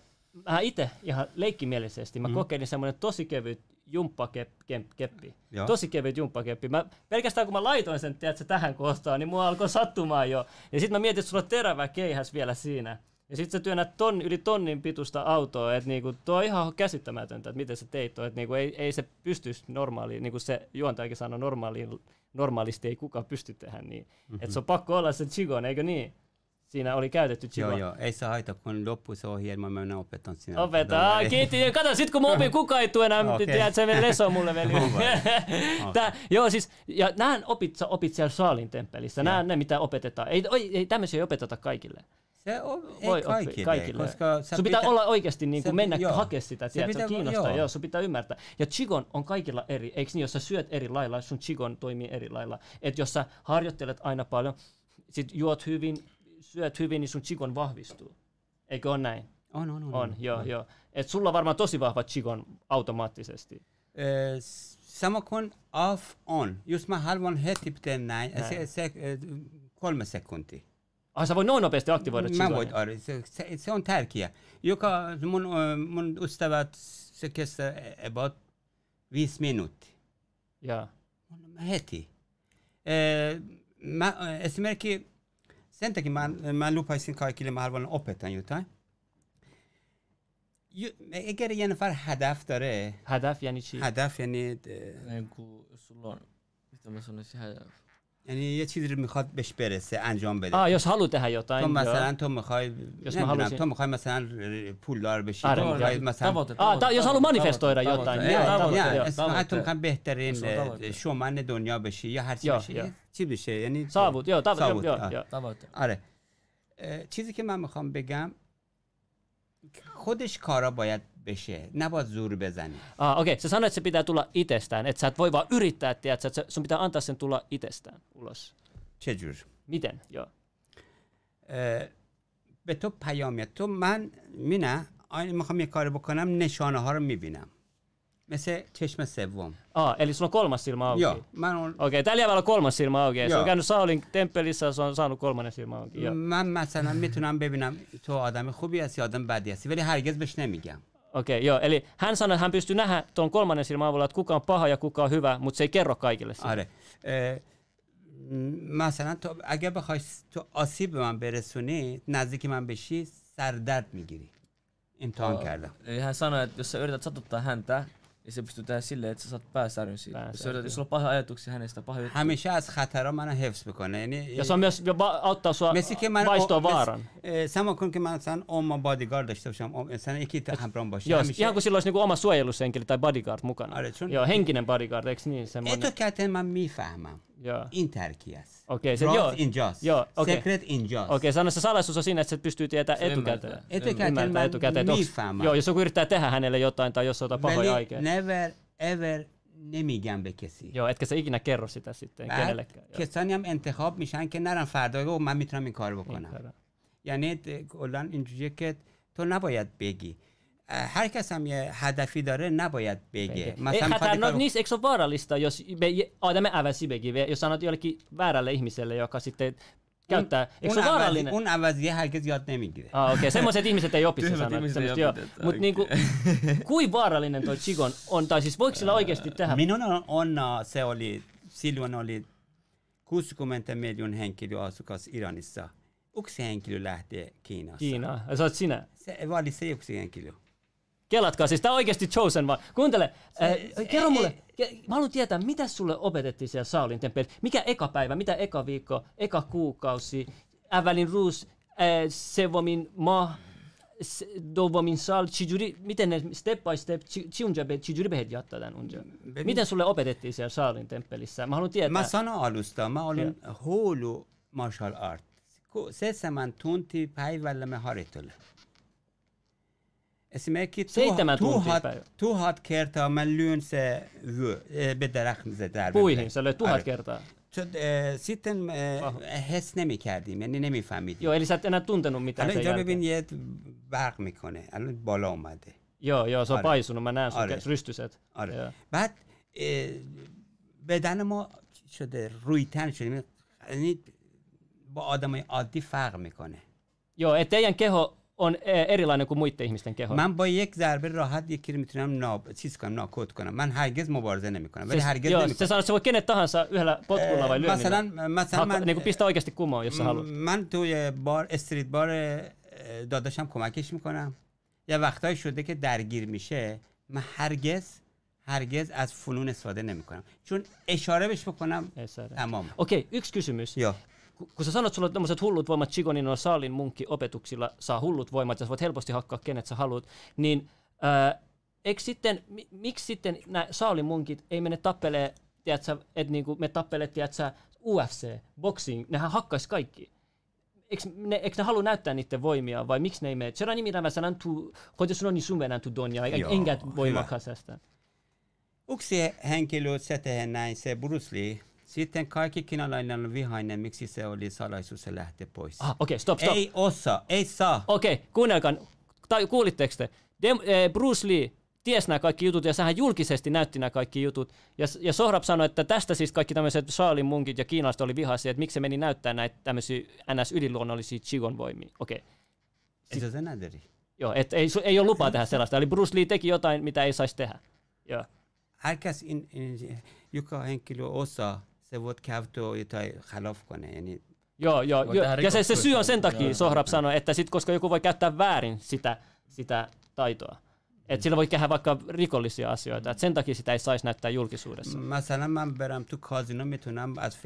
mä itse ihan leikkimielisesti, mä mm. kokeilin semmoinen tosi kevyt jumppakeppi. Joo. Tosi kevyt jumppakeppi. Mä, pelkästään kun mä laitoin sen tiedätkö, tähän kohtaan, niin mua alkoi sattumaan jo. Ja sitten mä mietin, että sulla on terävä keihäs vielä siinä. Ja sitten sä työnnät ton, yli tonnin pituista autoa, että niinku, tuo on ihan käsittämätöntä, että miten sä teit tuo, että niinku, ei, ei se pystyisi normaaliin, niin kuin se juontajakin sanoi, normaaliin, normaalisti ei kukaan pysty tehdä niin. Mm-hmm. Että se on pakko olla se Chigon, eikö niin? Siinä oli käytetty Chigon. Joo, joo. Ei saa haittaa, kun loppuu se ohjelma, mä menen opetan sinä. Opeta. Ah, kiitti. Kato, sit kun mä opin, kukaan ei tue enää, okay. tiedät, se leso mulle veli. Tää, joo, siis, ja nää opit, sä opit siellä Saalin temppelissä. Nää ne, mitä opetetaan. Ei, ei, ei tämmöisiä ei opeteta kaikille. Se on, ei Voi kaikille, oppia kaikille. koska sun pitää, pitää- olla oikeasti niin se kuin mennä joo. hakea sitä, Se tiedät, se pitää- kiinnostaa, joo. joo. sun pitää ymmärtää. Ja Chigon on kaikilla eri, eikö niin, jos sä syöt eri lailla, sun Chigon toimii eri lailla. Että jos sä harjoittelet aina paljon, sit juot hyvin, syöt hyvin, niin sun Chigon vahvistuu. Eikö on näin? On, on, on. On, joo, joo. Et sulla on varmaan tosi vahva Chigon automaattisesti. Eh, sama kuin off on. Just mä haluan heti pitää näin. Näin. Se, se, kolme sekuntia. Ai sä voi noin nopeasti aktivoida Mä voin arvioida. Se, se, se, on tärkeä. Joka, mun, eh, mun ystävät, se kestää about viisi minuuttia. Joo. Mä heti. Eh, mä, eh, esimerkiksi sen takia mä, mä lupaisin kaikille, mä haluan opettaa jotain. Ju- Eğer yani var hedef dare, Hädäf yani chi. hedef yani eh, Niin یعنی یه چیزی رو می‌خواد بهش برسه انجام بده. آه یا ده حیاتا تو مثلا تو می‌خوای تو می‌خوای مثلا پولدار بشی آره. تو می‌خوای مثلا آه یا حالو مانیفستو را یا نه تو می‌خوای بهترین شومن دنیا بشی یا هر چی بشی؟ چی بشه؟ یعنی ثابت یا ثابت آره. چیزی که من می‌خوام بگم خودش کارا باید بشه نباید زور بزنی Ah, okei, se sanoi, että se pitää tulla itsestään, että sä et voi vaan yrittää, tiedätkö, että sun pitää antaa sen tulla itsestään ulos. چجور Miten? Joo. اه، به تو پیام میاد تو من مینه آیا می‌خوام یه کار بکنم نشانه ها رو می‌بینم se چشم سوم Aa, eli sulla on kolmas silmä auki. Joo, mä oon Okei, tällä jävällä on kolmas silmä auki. Se on käynyt Saulin temppelissä se on saanut kolmannen silmä auki. Joo. من مثلا می‌تونم ببینم تو آدم خوبی هستی آدم بدی هستی ولی هرگز بهش نمیگم Okei, joo. Eli hän sanoi, että hän pystyy nähdä tuon kolmannen silmän avulla, että kuka on paha ja kuka on hyvä, mutta se ei kerro kaikille sitä. آره مثلا تو اگر بخوای تو آسیب به من برسونی نزدیک من بشی سردرد می‌گیری امتحان کردم Eli hän sanoi, että jos sä yrität satuttaa häntä, و سه بیست و ده سیل لحظه سات پس داریم سیل بسیار دیگه سلو پاه آیت اکسی هنیست پاه همیشه از خطرها من حفظ بکنه یعنی یا سام میس بیا با آتا سو مسی که من باش تو وارن سما کن که من سان اوم بادیگارد داشته باشم اوم سان یکی تا همراهم باشه یا یه گوشی لاش نگو اوم سویلوس انکلی تا بادیگارد مکان آره چون یا هنگینن بادیگارد اکس نی سمونه اتو کاتن من می‌فهمم Joo. این ترکی است Okei, se, راز joo. اینجاست Joo, okei. سکرت اینجاست Okei, sano se salaisuus on siinä, että se pystyy tietämään Se etukäteen. ymmärtää. Etukäteen Ymmärtää mä etukäteen. että onks- miifaamaan. Joo, jos joku yrittää tehdä hänelle jotain tai jos on jotain pahoja ولی aikeita. never ever نمیگم به کسی Joo, etkä sä ikinä kerro sitä sitten بعد kenellekään. Joo. کسانی هم انتخاب میشن که نرن فردا بگو من میتونم این کار Niin, بکنم herra. یعنی د- کلا اینجوریه که تو نباید بگی اه، هر کس هم یه هدفی داره نباید بگه Ei, مثلا می‌خواد hätää, یه no کار- niissä, eikö se ole vaarallista, jos me, Adame äväsibekin, jos sanot jollekin väärälle ihmiselle, joka sitten käyttää, eikö se اون ole عوضی- vaarallinen? اون عوضیه هرگز یاد نمیگیره Ah, okei, okay. semmoiset ihmiset ei opi se Tyhmät sana. ihmiset ei semmoset, joo. opi tätä, Mut niinku, kuin vaarallinen toi Chigon on, tai siis voiko sillä oikeasti tehdä? minun on, on äh, se oli silloin oli 60 miljoon henkilöä asukas Iranissa yksi henkilö lähtee Kiinasta Kiinaa. Ja sä oot sinä. se oli se yksi henkilö Kelatkaa, siis tää on oikeesti Chosen vaan. Kuuntele, se, äh, se, kerro ei, mulle, ei, mä haluan tietää, mitä sulle opetettiin siellä Saulin temppelissä? Mikä eka päivä, mitä eka viikko, eka kuukausi, Ävälin ruus, äh, Sevomin ma, Dovomin sal, chijuri, miten ne step by step, chiunjabe, chijuribehet jattaa tämän unja. Miten sulle opetettiin siellä Saulin temppelissä? Mä haluan tietää. Mä sana alusta, mä olin huulu martial art. Seitsemän tunti päivällä me harjoittelen. اسمه Seitsemän tuhat, tuntia päivä. tuhat kertaa mä lyön se vyö, bedrähmisen در Puihin, sä تو هات kertaa. چون سیتن حس نمی کردیم یعنی نمی فهمیدیم یا الی سات انا می میتن الان اینجا ببین یه برق می‌کنه الان بالا اومده یا یا سا پایسونو من نه آره. رشتوست آره. بعد بدن ما شده رویتن شده یعنی با آدمای عادی فرق می‌کنه یا اتیان که ها on eh, erilainen kuin muiden ihmisten keho. من با یک ضربه راحت یکی رو می‌تونم ناب چیز کنم ناکوت کنم من هرگز مبارزه نمی‌کنم ولی هرگز joo, se نمی‌کنم sanoo, että se voi kenet tahansa yhdellä potkulla vai مثلا lyönnillä. مثلا Hakka, niin kuin من pistää oikeasti kumoon, jos sä haluat. من توی بار استریت بار داداشم کمکش می‌کنم یه وقتایی شده که درگیر میشه من هرگز هرگز از فنون استفاده نمی‌کنم چون اشاره بهش بکنم. تمام yksi kysymys. joo Ku- Kun sä sanot, sulla on tämmöiset hullut voimat Chigonin noilla Saalin munkki opetuksilla saa hullut voimat ja sä voit helposti hakkaa kenet sä haluat, niin ää, eikö sitten, mi, miksi sitten nämä Saalin munkit ei mene tappelee, tiedätkö, että niinku me tappelee, tiedätkö, UFC, boxing, nehän hakkais kaikki. Eikö ne, eikö ne halua näyttää niiden voimia vai miksi ne ei mene? Se on nimittäin sanan tu, hoitu sun on niin sumenan tu donia, Joo, engät hyvä. voimakkaasesta. yksi henkilö setehen näin se Bruce Lee sitten kaikki kiinalainen vihainen, miksi se oli salaisuus ja lähti pois. Ah, okei, okay, stop, stop. Ei osa, ei saa. Okei, okay, kuunnelkaa, tai kuulitteko te? Dem, eh, Bruce Lee ties nämä kaikki jutut ja sähän julkisesti näytti nämä kaikki jutut. Ja, ja Sohrab sanoi, että tästä siis kaikki tämmöiset Shaolin munkit ja kiinalaiset oli vihaisia, että miksi se meni näyttää näitä tämmöisiä NS-yliluonnollisia Qigong voimia. Okei. Okay. Sit, ei se näyteri. Joo, et ei, ei ole lupaa tehdä sellaista. Eli Bruce Lee teki jotain, mitä ei saisi tehdä. Joo. Älkää joka henkilö osaa voit käyttää jotain halofkone. Niin Joo, joo. joo. Ja se, se syy on sen takia, joo, Sohrab sanoi, että sit, koska joku voi käyttää väärin sitä, sitä taitoa. Että sillä voi tehdä vaikka rikollisia asioita. että sen takia sitä ei saisi näyttää julkisuudessa. Mä sanon, mä perään tu kazino mitunam at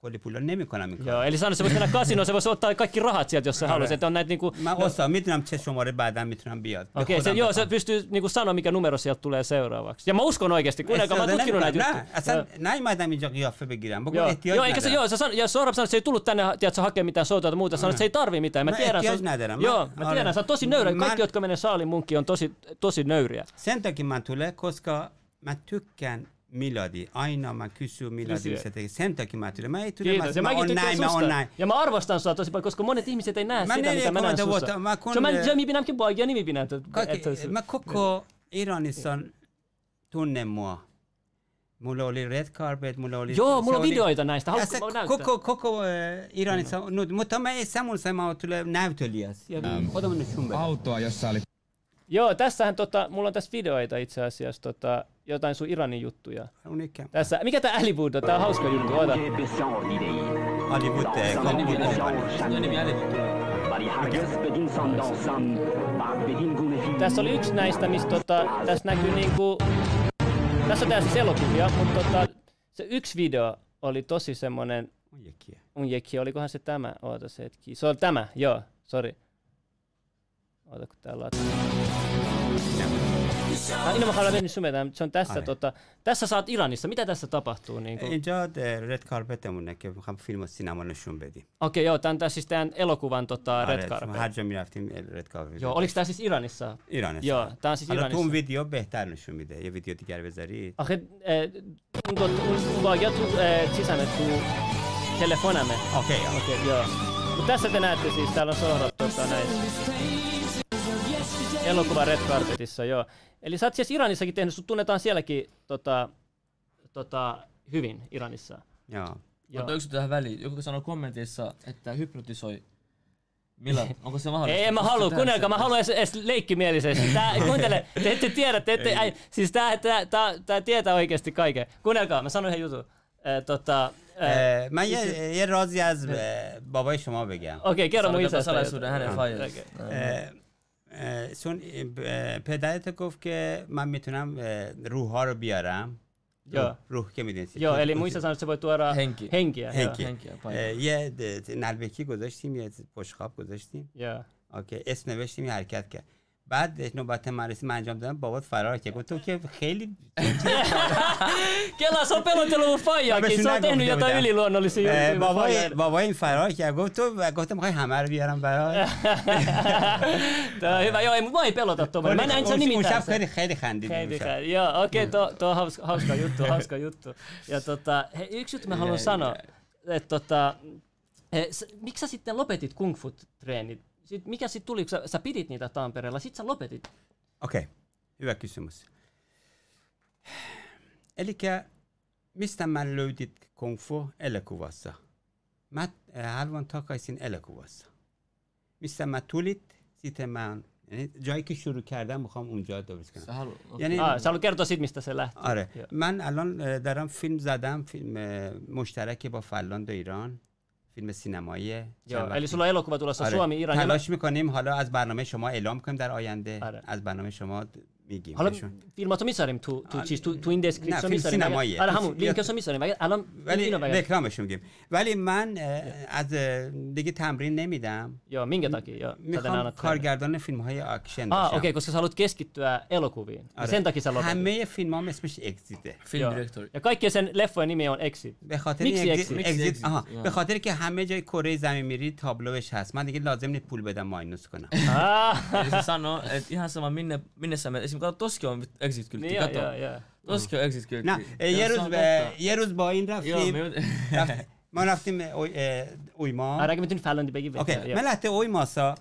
Kolipuljon nimikkona minkä. Joo, eli sano, se voisi mennä kasinoon, se voisi ottaa kaikki rahat sieltä, jos se haluaisi. Että on näitä niinku... Mä osaan, mitä nämä muodin päätään, mitä nämä biot. Okei, se, joo, tota. se pystyy niinku sanoa, mikä numero sieltä tulee seuraavaksi. Ja mä uskon oikeasti, kun eh, aika mä oon tutkinut näitä juttuja. Näin mä tämän jokin joffe pikirään. Joo, eikä se, joo, se san, ja Sorab sanoi, että se ei tullut tänne, tiedät, sä hakee mitään soitoa tai muuta. Sanoi, että se ei tarvi mitään. Mä no, tiedän, sä, joo, mä tiedän, sä oot tosi nöyrä. Kaikki, jotka menee saalin munkki, on tosi, tosi nöyriä. Sen takia mä tulen, koska mä tykkään miladi aina mä kysyn miladi Kysyä. se tekee sen takia mä tulen mä ei tule Kiitos. Mä, mä mäkin tykkään näin mä susta. on näin Ja mä arvostan sua tosi paljon, koska monet ihmiset ei näe Mä sitä, mitä mä näen 40 sussa. vuotta, mä kun- Se mä, se minä pinämkin poikia nimi pinä. Kaikki, mä koko Iranissa on tunne mua. Mulla oli red carpet, mulla oli... Joo, mulla on oli- videoita näistä. Ja Haluatko mä näyttää? koko, koko äh, Iranissa, no, mutta mä ei semmoisen mä tulee näytelijäs. Ja ota Autoa, jossa oli Joo, tässähän tota, mulla on tässä videoita itse asiassa, tota, jotain sun Iranin juttuja. Unikka. Tässä, mikä tää Hollywood on? Tää on hauska juttu, oota. Alevi tulee. Tässä oli yksi näistä, missä tota, tässä näkyy niinku... Tässä on tää siis elokuvia, mutta tota, se yksi video oli tosi semmonen Unikka. unjekki, olikohan se tämä? Oota se hetki. Se on tämä, joo, sorry. Oota kun täällä on ilman no haluaa mennyt sumeta, se on tässä, niin. tota, tässä saat Iranissa. Mitä tässä tapahtuu? Niin kuin? Inja red carpet on munnekin, mä filmat sinä mun bedi. Okei, joo, tämä tässä siis tämän elokuvan tota, ah, red carpet. Mä hajja minä aftim red carpet. Joo, oliko tämä siis Iranissa? Iranissa. Joo, tämä on siis Iranissa. Tuun video pehtäänny nishun mitä, ja video diger bezari. Akhe, tuon bagja tu sisämme tu telefonemme. Okei, okei. Joo. Mutta tässä te näette siis, täällä on sohdat tota, näissä. Elokuva Red Carpetissa, joo. Eli sä oot siis Iranissakin tehnyt, sut tunnetaan sielläkin tota, tota, hyvin Iranissa. joo Joo. Mutta yksi tähän väliin. Joku sanoi kommenteissa, että hypnotisoi. Millä? Onko se mahdollista? Ei, en mä halua, Pystytkö tähän kuunnelkaa, mä sen? haluan edes, edes leikkimielisesti. Tää, kuuntele, te ette tiedä, te ette, ai, siis tää, tää, tää, tää tietää oikeasti kaiken. Kuunnelkaa, mä sanon yhden jutun. Eh, tota, eh, اه، من یه یه رازی از اه، بابای شما بگم Okei, kerro mun Sanotaan isästä. salaisuuden hänen Ah. سون پدرت گفت که من می‌تونم روح ها رو بیارم. یا. روح که میدین یا الیمویس از انسه باید را هنگی. هنگی یه نلبکی گذاشتیم یه پشخاب گذاشتیم. یا. اوکی اسم نوشتیم یه حرکت کرد. بعد نوبت مرسی من انجام دادم بابات فرار کرد. گفت تو که خیلی که لاسو پلو تو لو فایا که سو تنو یا تو لیلو نو لیسی بابا بابا این فرار کرد. گفت تو گفتم می‌خوای همه رو بیارم برای تو یا ایم بوای پلو تو تو من انچ نمی میتاس خیلی خیلی خیلی خیلی یا اوکی تو تو هاوس هاوس کا یوتو هاوس کا یوتو. یا تو تا یک شوت مهالو سانو ات تو تا Miksi sä sitten lopetit kung fu-treenit? Sit, mikä sitten tuli, kun sä, sä pidit niitä Tampereella, sit sä lopetit. okei hyvä kysymys eli mistä mä löydit kung fu elokuvassa mä äh, haluan takaisin elokuvassa mistä mä tulit sitten mä oon yani جایی که شروع کردم می‌خوام اونجا درست کنم haluat... یعنی Ah, sä haluat kertoa sit, mistä se lähti. آره. من الان دارم فیلم زدم فیلم مشترک با فلاند و ایران فیلم سینمایی sulla on elokuva tulossa آره. Suomi, تلاش می‌کنیم حالا از برنامه شما اعلام کنیم در آینده آره. از برنامه شما میگیم حالا فیلماتو می‌ذاریم تو تو چیز تو, تو این دسکریپشن می‌ذاریم؟ سینمایی. آره همون لینکشو می‌ذاریم. ولی الان ولی رکلامش میگیم. ولی من از دیگه تمرین نمیدم. یا مینگا تاکی یا می‌خوام کارگردان فیلم های اکشن آه اوکی koska سالوت haluat keskittyä elokuviin ja sen takia sä lopetit همه فیلم ها اسمش اگزیت فیلم دایرکتور یا کای کیسن لفو nimi اون اگزیت به خاطر اگزیت آها. به خاطر که همه جای کره زمین میری تابلوش هست. من دیگه لازم نیست پول بدم ماینوس کنم. احساس یعنی اینو این هست من مینه مینه سم nad oskavad vist exit külti ja, katta. Nad oskavad exit külti. noh, eh, Jerusbä-, Jerusbäin rahvi, ma rahvin uima. räägime nüüd Falloni peagi veel. okei, me lähete uimasa.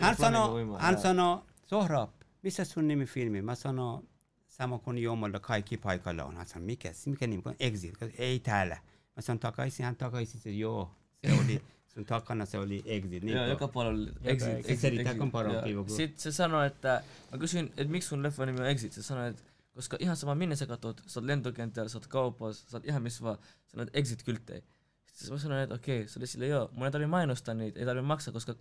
hän sanoi, hän sanoi, Sohrab, mis see su nimi filmi, ma sanon sama kun yomalla kaikki paikalla on. Hän sanoi, mikä, mikä nimi on exit, ei täällä. Mä sanon takaisin, hän hát, takaisin, joo, se oli see on takana, see oli exit. jaa, Jakapalal exit, exit, exit. siit sa sanoi, että mä kysyin, että miksi sun leffan nimi on Exit, sä sanoit, että koska ihan sama minne sä katot, sä oot lentokentällä, sä oot kaupassa, sä oot ihan missä vaan, sä näet exit-kylttejä. Sitten mä sanoin, että okei, okay, se oli sille joo, mun ei tarvi mainostaa niitä, ei tarvi maksaa, koska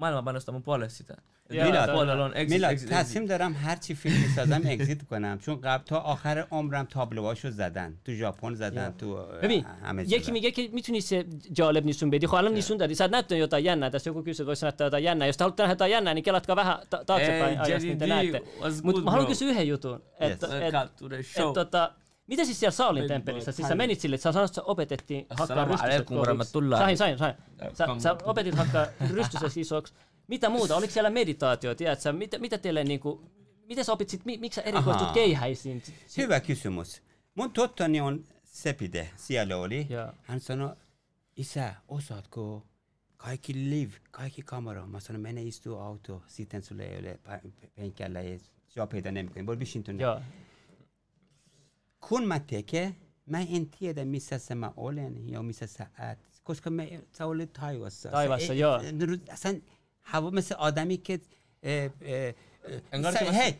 من من استم پول هستی ده میلا پول الان تقسیم دارم هر چی فیلم می‌سازم اگزییت کنم. چون قبل تا آخر عمرم تابلواشو زدن. تو ژاپن زدن تو ببین یکی میگه که می‌تونی سه جالب نیسون بدی. خب الان نیسون دادی. صد نت یا تا ین نت سکو کیو سد واش نت تا ین نت استال تا ها تا ین نت کلات کا تا تا پای استنت نت مت مالو کی سو هیوتون. ات ات ات Miten siis siellä Saulin Big temppelissä? Siis sä menit sille, että sä sanoit, että sä opetettiin hakkaa rystyset. Sain, sain, sain. Sä, come sä on. opetit hakkaa rystyset isoksi. Mitä muuta? Oliko siellä meditaatio, tiedätkö? Mitä, mitä teille niinku, miten sä opit sit, mi, miksi sä erikoistut Ahaa. keihäisiin? hyvä kysymys mun tottoni on sepide siellä oli Joo. hän sanoi isä osaatko kaikki live kaikki kamera mä sanoin mene istuu auto sitten sulle ei ole pe- pe- penkällä ja sopita nemkin voi bishin tunne Joo. Kun mä tekee, mä en tiedä missä se mä olen ja missä sä oot. Koska me, sä olet taivassa. Taivassa, Sä- joo. eh, Sen havamassa adami ke eh, eh, Enkä sä, ole- hei,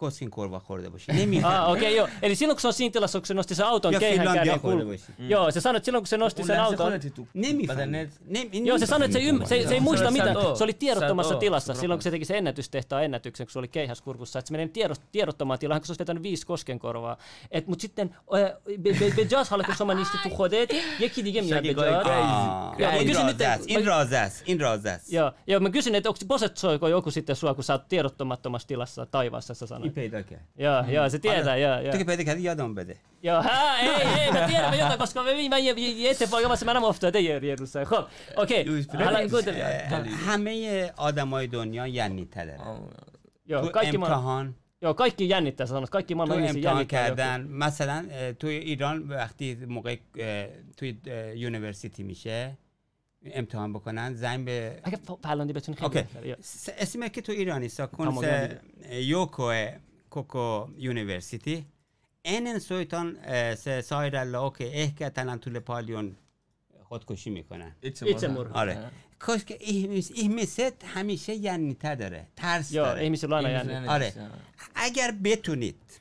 se koskinkorva korda boshi. Nimi Ah, okei, okay, joo. Eli silloin kun se on siinä tilassa, kun se nosti sen auton Ja keihän kohdalla kul... voisi. Joo, se sanoi, että silloin kun se nosti sen auton... Nimi. Joo, se sanoi, että se, ym, se, se ei muista mitään. Se oli tiedottomassa tilassa silloin, kun se teki sen ennätystehtaan ennätyksen, kun se oli keihäskurkussa. Että se menee tiedot, tiedottomaan tilaan, kun se olisi vetänyt viisi koskenkorvaa. Et, mut sitten, be, be, be jazz haluaa, kun sama niistä tuhodet, jeki digem ja be Säkin jazz. kai- Ah, Joo, mä in kysyn nyt, razas, in razas, in razas. Joo, joo, mä kysyn, että onko posetsoiko joku sitten sua, kun sä oot tiedottamattomassa tilassa taivaassa, sä sanoit. پیدا کرد. یا یا آره. ستیادا یا یا. تو که پیدا کردی یادم بده. یا ها ای ای بیا بیا تا ببین من یه اتفاقی واسه منم افتاده یه روز خب اوکی. حالا گود خب. همه آدمای دنیا یعنی یا تو امتحان یا کاکی یعنی تسانس کاکی ما امتحان کردن. مثلا تو ایران وقتی موقع توی یونیورسیتی میشه امتحان بکنن زنگ به اگه فلاندی بتونی خیلی اسم که تو ایرانی سا کنس یوکو کوکو یونیورسیتی. اینن سویتان سه سایر الله که که تنان طول پالیون خودکشی می‌کنن. آره. کاش که این همیشه یعنی تا داره. ترس داره. آره. اگر بتونید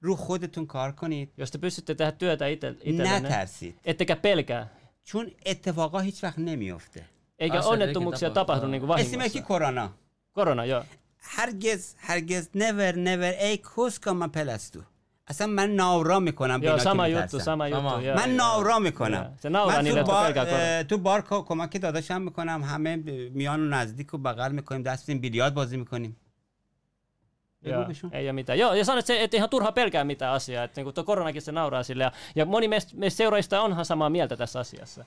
رو خودتون کار کنید Jos te pystytte tehdä työtä itse, itsellenne, ettekä pelkää. چون اتفاقا هیچ وقت نمیفته اگه اون تو مکسیا تا نگو واسه اسمش کی؟ کرونا. کرونا یا. هرگز هرگز نور نور ای کوس کاما پلاستو. اصلا من ناورا می‌کنم بینا که میترسم. من ناورا می‌کنم. من تو بار, تو بار کمکی داداشم می‌کنم. همه میان و نزدیک و بغل می‌کنیم. دستیم بیلیاد بازی می‌کنیم. Joo, ei ole mitään. Joo, ja sanoit, että, se, että ihan turha pelkää mitään asiaa. Että niin tuo koronakin se nauraa sille. Ja, ja moni meistä, meistä seuraajista onhan samaa mieltä tässä asiassa.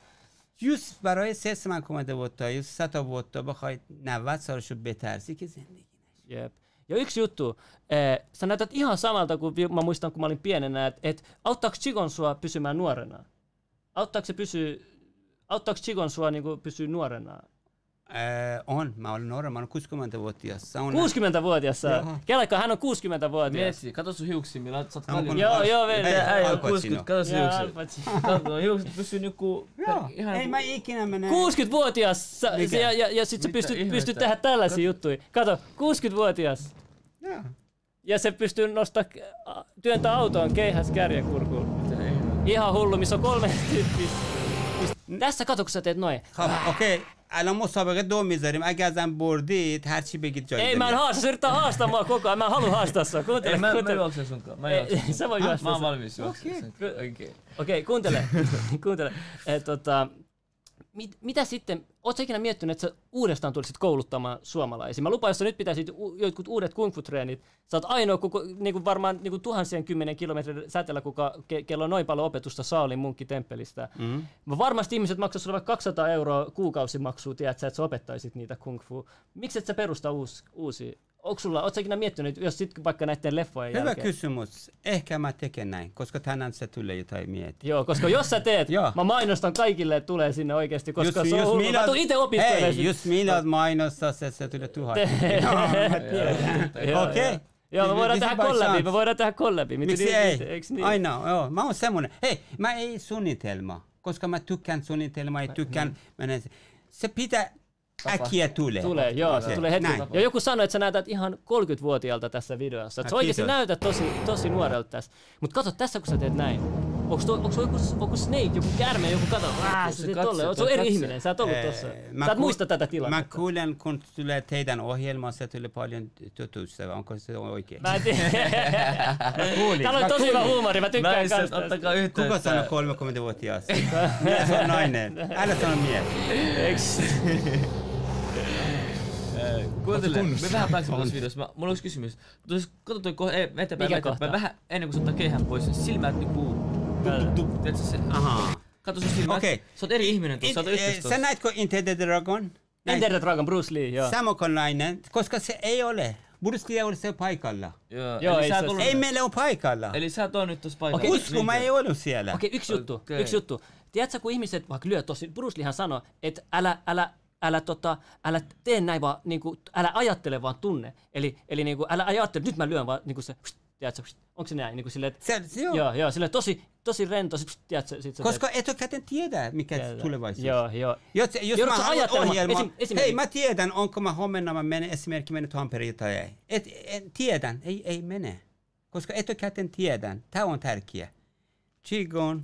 یوس برای سه من کمده بود تا یوس سه تا بود تا بخواید 90 سالشو بترسی که زندگی Jep. Ja yksi juttu, eh, sä näytät ihan samalta kuin vi- mä muistan, kun mä olin pienenä, että et, auttaako Chigon sua pysymään nuorena? Auttaako se pysyä, auttaako Chigon sua niin kuin pysyä nuorena? Äh, on. Mä olin nuori, mä olen 60-vuotias. Sauna. 60-vuotias? Kelakka, hän on 60-vuotias. miesi. kato sun hiuksia, millä sä oot paljon. Joo, joo, veli, Ei, Al 60, kato sun hiuksia. Kato, hiukset pysyy niinku... Ihan... Ei mä ikinä mene. 60-vuotias ja, ja, ja sit sä pystyt, pystyt tehdä tällaisia juttuja. Kato, 60-vuotias. Joo. Ja se pystyy nostaa, työntää autoon keihäs kärjekurkuun. Ihan hullu, missä on kolme tyyppistä. Tässä kato, kun sä teet noin. Okei. Okay. الان مسابقه دو می‌ذاریم. اگه ازم بردی هر چی بگید جایی. ای من هاش سرتا هاش ما کوکو من حالو هاش تا سو من من واسه سون من سبا یواش ما مال اوکی. اوکی. اوکی. کونتله کونتله mit, mitä sitten, ootko ikinä miettinyt, että sä uudestaan tulisit kouluttamaan suomalaisia? Mä lupaan, jos sä nyt pitäisit u- jotkut uudet kung fu treenit, sä oot ainoa koko, niinku varmaan niinku tuhansien kymmenen kilometrin säteellä, kuka, ke, kello on noin paljon opetusta Saalin munkkitemppelistä. Mm. Mm. Varmasti ihmiset maksaisivat sulle vaikka 200 euroa kuukausimaksua, tiedät sä, että sä opettaisit niitä kung fu. Miksi et sä perusta uusi, uusia? Onko sulla, ootko sä ikinä miettinyt, jos sit vaikka näiden leffojen Hyvä jälkeen? kysymys. Ehkä mä teken näin, koska tänään se tulee jotain miettiä. Joo, koska jos sä teet, mä mainostan kaikille, että tulee sinne oikeasti, koska se on hullu. Mä tuun itse opiskelemaan. hei, sit- just minä mainostaa se, se tulee tuhat. Okei. joo. Me voidaan This tehdä kollabi, me voidaan tehdä kollabi. Miksi niin- ei? Niin? Aina, joo. Mä oon semmonen. Hei, mä ei suunnitelma, koska mä tykkään suunnitelmaa, ei tykkään. Menen, se pitää äkkiä tulee. Tulee, joo, se tulee heti. näin. Ja joku sanoi, että sä näytät ihan 30-vuotiaalta tässä videossa. Että sä oikeasti näytät tosi, tosi nuorelta tässä. Mutta kato tässä, kun sä teet näin. Onko, to, onko joku, joku snake, joku kärme, joku kato, ah, sä Se teet. Oot sä toi eri ihminen, sä et ollut tossa. mä Sä et ku- muista tätä Mä tilannetta. kuulen, kun tulee teidän ohjelma, se tulee paljon tutusta. Onko se oikein? Mä en tiedä. kuulin, Täällä mä on tosi hyvä huumori, mä tykkään kanssa. ottakaa Kuka yhteyttä. sanoi 30-vuotias? Minä sanon nainen. Älä sano mies. Kuuntele, me vähän pääsemme tuossa videossa. Mä, mulla olisi kysymys. Jos katso toi kohta, ei, eteenpäin, Mikä eteenpäin, kohta? vähän ennen kuin sä ottaa keihän pois, niin silmät niinku... Tup, tup, se? Aha. Kato sun silmät. Okei. Sä oot eri ihminen tuossa, sä oot It- eh, yhteys Sä tuossa. näitkö Enter the Dragon? Enter the Dragon, Bruce Lee, joo. Samokonlainen, koska se ei ole. Bruce Lee oli se paikalla. Joo, Joo, eli ei sä se ollut... Ei meillä ole paikalla. Eli sä et oo nyt tossa paikalla. Okei, Usko, mä ei ollut siellä. Okei, yksi juttu, yksi juttu. Tiedätkö, kun ihmiset vaikka lyö tosi, Bruce Leehan sanoi, että älä, älä älä, tota, älä tee näin vaan, niin kuin, älä ajattele vaan tunne. Eli, eli niin kuin, älä ajattele, nyt mä lyön vaan niin kuin se, tiedätkö, onko se näin, niin kuin silleen, että, Se, se, joo. joo, joo, silleen tosi, tosi rento, sit, tiedätkö, sit Koska etukäteen tiedää, mikä teet- tulevaisuus. Joo, joo. Jos, jos Joudutko mä haluan ohjelmaa, esim- esimerkiksi- hei mä tiedän, onko mä huomenna mä menen esimerkiksi mennyt Hamperiin tai ei. Et, en, tiedän, ei, ei mene. Koska etukäteen tiedän, tämä on tärkeä. Qigong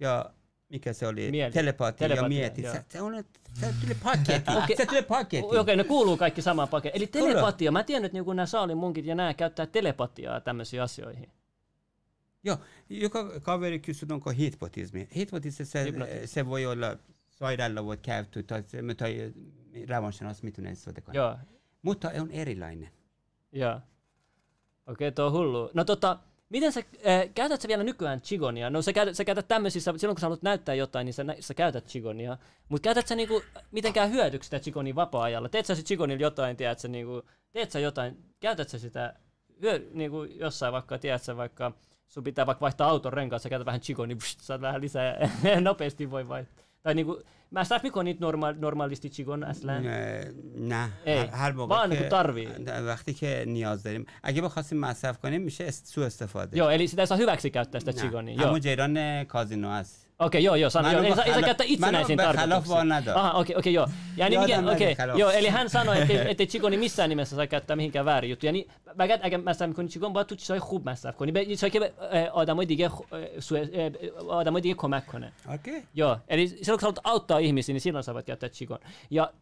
ja mikä se oli, telepatia, ja mieti. joo. Se, se, on, se tulee paketti, Okei. se tulee paketti. Okei, okay, ne kuuluu kaikki samaan pakettiin. Eli telepatia, mä tiedän, että niinku nämä saalin munkit ja nämä käyttää telepatiaa tämmöisiin asioihin. Joo, joka kaveri kysyy, onko hypnotismi. Hypnotismi se, Hypnotismi. se voi olla sairaalla voi käyttää tai, tai rauhansana asmittuneessa. Joo, Mutta on erilainen. joo. Okei, okay, tuo on hullu. No tota, miten sä, äh, käytät sä vielä nykyään chigonia? No sä käytät, sä käytät tämmöisissä, silloin kun sä haluat näyttää jotain, niin sä, sä käytät chigonia. Mutta käytät sä niinku mitenkään hyödyksi sitä chigonia vapaa-ajalla? Teet sä chigonilla jotain, tiedät sä niinku, teet sä jotain, käytät sä sitä hyö, niinku jossain vaikka, tiedät sä vaikka, sun pitää vaikka vaihtaa auton renkaat, sä käytät vähän chigonia, pst, saat vähän lisää nopeasti voi vaihtaa. تا نگو مصرف می‌کنید نورمال نورمالیستی چیگون اصلا؟ نه. هر موقع که وقتی که نیاز داریم. اگه بخواستیم مصرف کنیم میشه سوء استفاده. یا الیسی در هیو وکسی کرد دست چیگونی؟ یا؟ همون جیران کازینو است اوکی یا ایتس نایس اذا تارگت خلاف با آها اوکی اوکی یو یعنی میگه اوکی یو یا الهن سن ات چی کنی میسنی مثلا کتا میگه که وری تو یعنی بگات اگه مثلا می‌کنی چیکار باید تو چیزای خوب مصرف کنی به چیزایی که آدمای دیگه سو آدمای دیگه کمک کنه اوکی یو الی یا eli silloin kun haluat auttaa ihmisiä, niin silloin saavat käyttää Qigong. Ja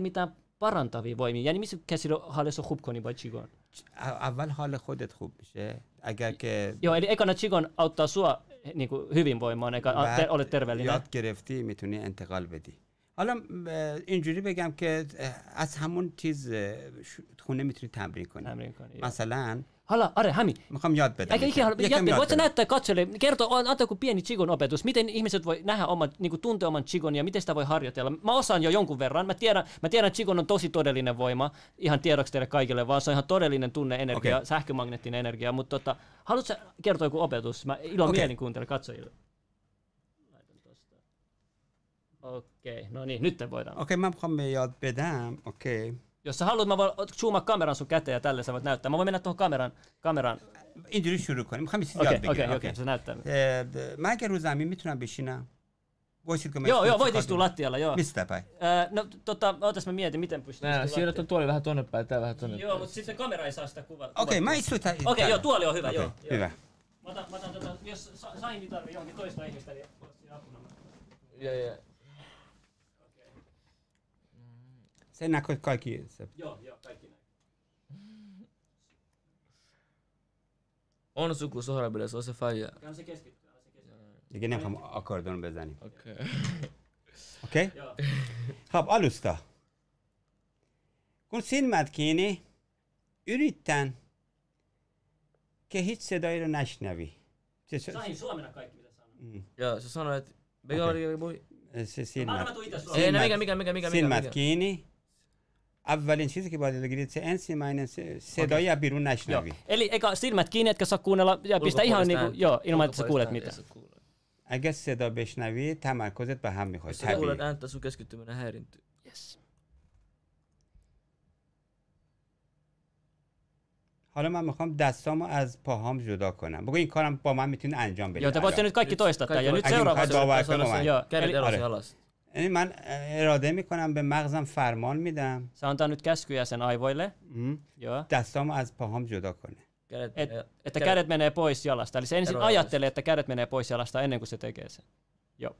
میتا پارانتا وی وای می یعنی میشه کسی رو حالش خوب کنی با چیگون اول حال خودت خوب میشه اگر که Joo, eli ekana Chigon auttaa sua niin kuin hyvinvoimaan, eikä te, olet terveellinen. یاد گرفتی می‌تونی انتقال بدی حالا اینجوری بگم که از همون چیز خونه می‌تونی تمرین کنی kanssa, joo. مثلا Hala, are, hami. Mä kam jatpeta. Eikä ikinä halua Voit sä näyttää katsojalle, kerto, antaa joku pieni chigon opetus, miten ihmiset voi nähdä oman, niinku tuntea oman chigon ja miten sitä voi harjoitella. Mä osaan jo jonkun verran. Mä tiedän, mä tiedän että chigon on tosi todellinen voima, ihan tiedoksi teille kaikille, vaan se on ihan todellinen tunneenergia, okay. sähkömagneettinen energia. Mutta tota, haluatko kertoa joku opetus? Mä ilo okay. mielin kuuntelen katsojille. Okei, okay, no niin, nyt voidaan. Okei, okay, mä haluan jatpeta. Okei. Okay. Jos sä haluat, mä voin zoomaa kameran sun käteen ja tälle sä voit näyttää. Mä voin mennä tuohon kameran, kameran. اینجوری شروع کنیم میخوام یه چیزی Okei, یاد okei, بگیرم okei, اوکی. se näyttää. اه، د- من اگه رو زمین میتونم بشینم وایسید که من Joo, خودم joo, voit چیکار istua کنم. lattialla, joo. Mistä päin? Ää, no tota, ootas mä mietin, miten pystyy Nää, istua siirrät lattialla. ton tuoli vähän tonne päin, tää vähän tonne Joo, päin. mutta sitten se kamera ei saa sitä kuvaa. Okei, mä istun tä- Okei, täällä. joo, tuoli on hyvä, Okei, joo. joo. hyvä. Mä otan, mä otan tota, jos Sa- Saini tarvii johonkin toista ihmistä, niin oot siinä apuna. Ja, ja. Sen näkyy kaikki. Joo, joo, kaikki näkö. On suku Sohrabille, se on se faja. Kan se keskittyä, se keskittyy. Ja kenen akkordon bezani. Niin- Okei. Okay. Okei? Okay? Hab alusta. Kun silmätkiini yritän kehitse doilu näsnävi. Sain suomena kaikki mitä sanoin. Mm. Joo, se sanoi, että... Okay. Se silmät. Ei, no mikä, mikä, mikä, mikä, mikä. Silmät kiinni. اولین چیزی که باید یاد بگیرید چه انسی ماینس صدای از بیرون نشنوی. یعنی اگه سیلمت کینه که ساکو نه یا بیست ایها نه یا اینو مت ساکو لات میت اگه صدا بشنوی تمرکزت به هم می‌خواد ساکو لات انت سو کسکت من هرینت یس حالا من می‌خوام دستامو از پاهام جدا کنم. بگو این کارم با من می‌تونه انجام بده آره. یا تو باتنت کاکی تو استاتا یا نوت سرو باشه یا. کاری درو خلاص. یعنی من اراده می‌کنم به مغزم فرمان میدم Se antaa nyt käskyjä sen aivoille. دستامو از پاهام جدا کنه Et, että kädet menee pois jalasta. Eli se ensin ajattelee, että kädet menee pois jalasta ennen kuin se tekee sen. Joo.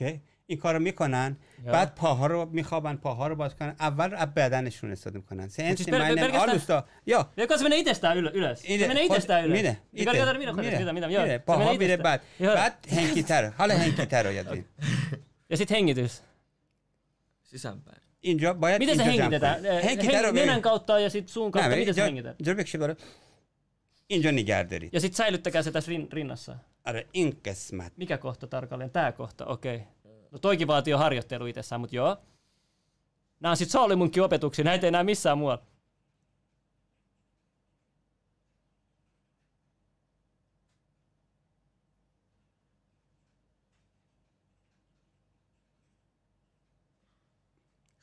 اوکی؟ این کارو می‌کنن yeah. بعد پاها رو میخوابن پاها رو باز کنن. اول از بدنشون استفاده می‌کنن. سن من آلوستا یا. من ایت استا اول. من ایت استا اول. میره میره پاها میره بعد بعد هنگیتر. حالا هنگیتر رو یاد بگیر. یسی تنگی سی اینجا باید میده اینجا هنگیtetään هنگیtetään nenän kautta ja sit میده kautta miten جربکشی hengitetään اینجا نگهداری. یا سیت سایلوتتکه سه تاس ریناسا rinnassa. آره این قسمت Mikä kohta tarkalleen? Tää kohta, okei. Okay. No toikin vaatii jo harjoittelu itsessään, mutta joo. Nämä on sit Saalimunkin opetuksia, näitä ei näe missään muualla.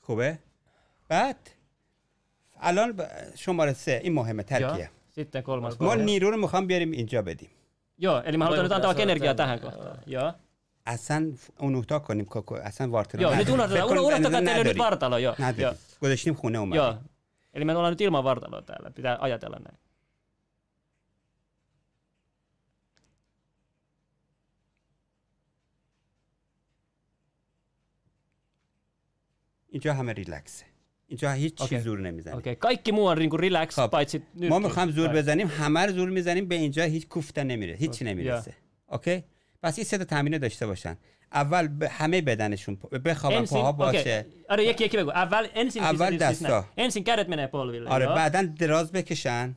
خوبه بعد الان ب- شماره سه این مهمه Joo. ترکیه Sitten kolmas. ما kohde. نیرو رو میخوام بیاریم اینجا بدیم Joo, eli mä haluan nyt antaa vaikka energiaa tähän kohtaan. Joo. اصلا اون اتاق کنیم کوکو اصلا وارتر Joo, nyt unohdetaan, uno- unohtakaa teille nyt vartalo, joo. joo. گذاشتیم خونه اومدیم Joo. Eli me ollaan nyt ilman vartaloa täällä, pitää ajatella näin. اینجا همه ریلکسه اینجا هیچ اوکی. چیز زور نمی‌زنیم Okei, kaikki muu on niinku relax, خب. paitsi. ما می‌خوایم زور بزنیم همه رو زور می‌زنیم به اینجا هیچ کوفته نمیره اوکی. نمی‌رسه اوکی پس این سه تا تمرین داشته باشن اول به همه بدنشون بخوابن پاها. باشه Jekki, Äväl, ensin, Äväl siis, siis, tästä. näin. ensin kädet menee polville. آره. بعدا دراز بکشن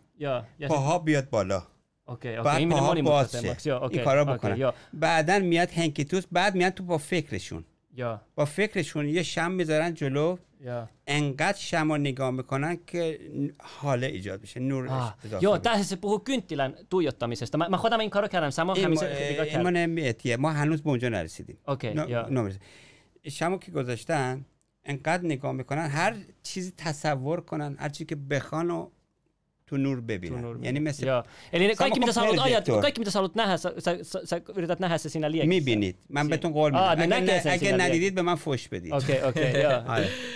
پاها بیاد بالا okei, okei, بعد پاها باز. شه این کارا بکنن بعدا میاد هنکیتوس بعد میاد تو با فکرشون joo, با فکرشون یه شم می‌ذارن جلو joo. انقدر شم رو نگاه می‌کنن که حاله ایجاد بشه نور Ah, joo, بشه. tässä se puhuu kynttilän tuijottamisesta. Mä, mä hoitan min karokäärän sama این hämis ما- این ما نمیتیه ما هنوز به اونجا نرسیدیم joo. نمی‌رسیم. شمو که گذاشتن انقدر نگاه می‌کنن هر چیزی تصور کنن هر چیزی که بخوان و tu nur bebinä. To nurme. Ja nimessä, Joo. Eli ne kaikki, mitä sä haluat ajatella, kaikki, mitä sä haluat nähdä, sä, sä, sä, sä yrität nähdä se siinä liekissä. Mi binit. Mä beton kolme. Ah, ne näkee sen siinä näin dit, mä fosh bedit. Okei, okei, joo.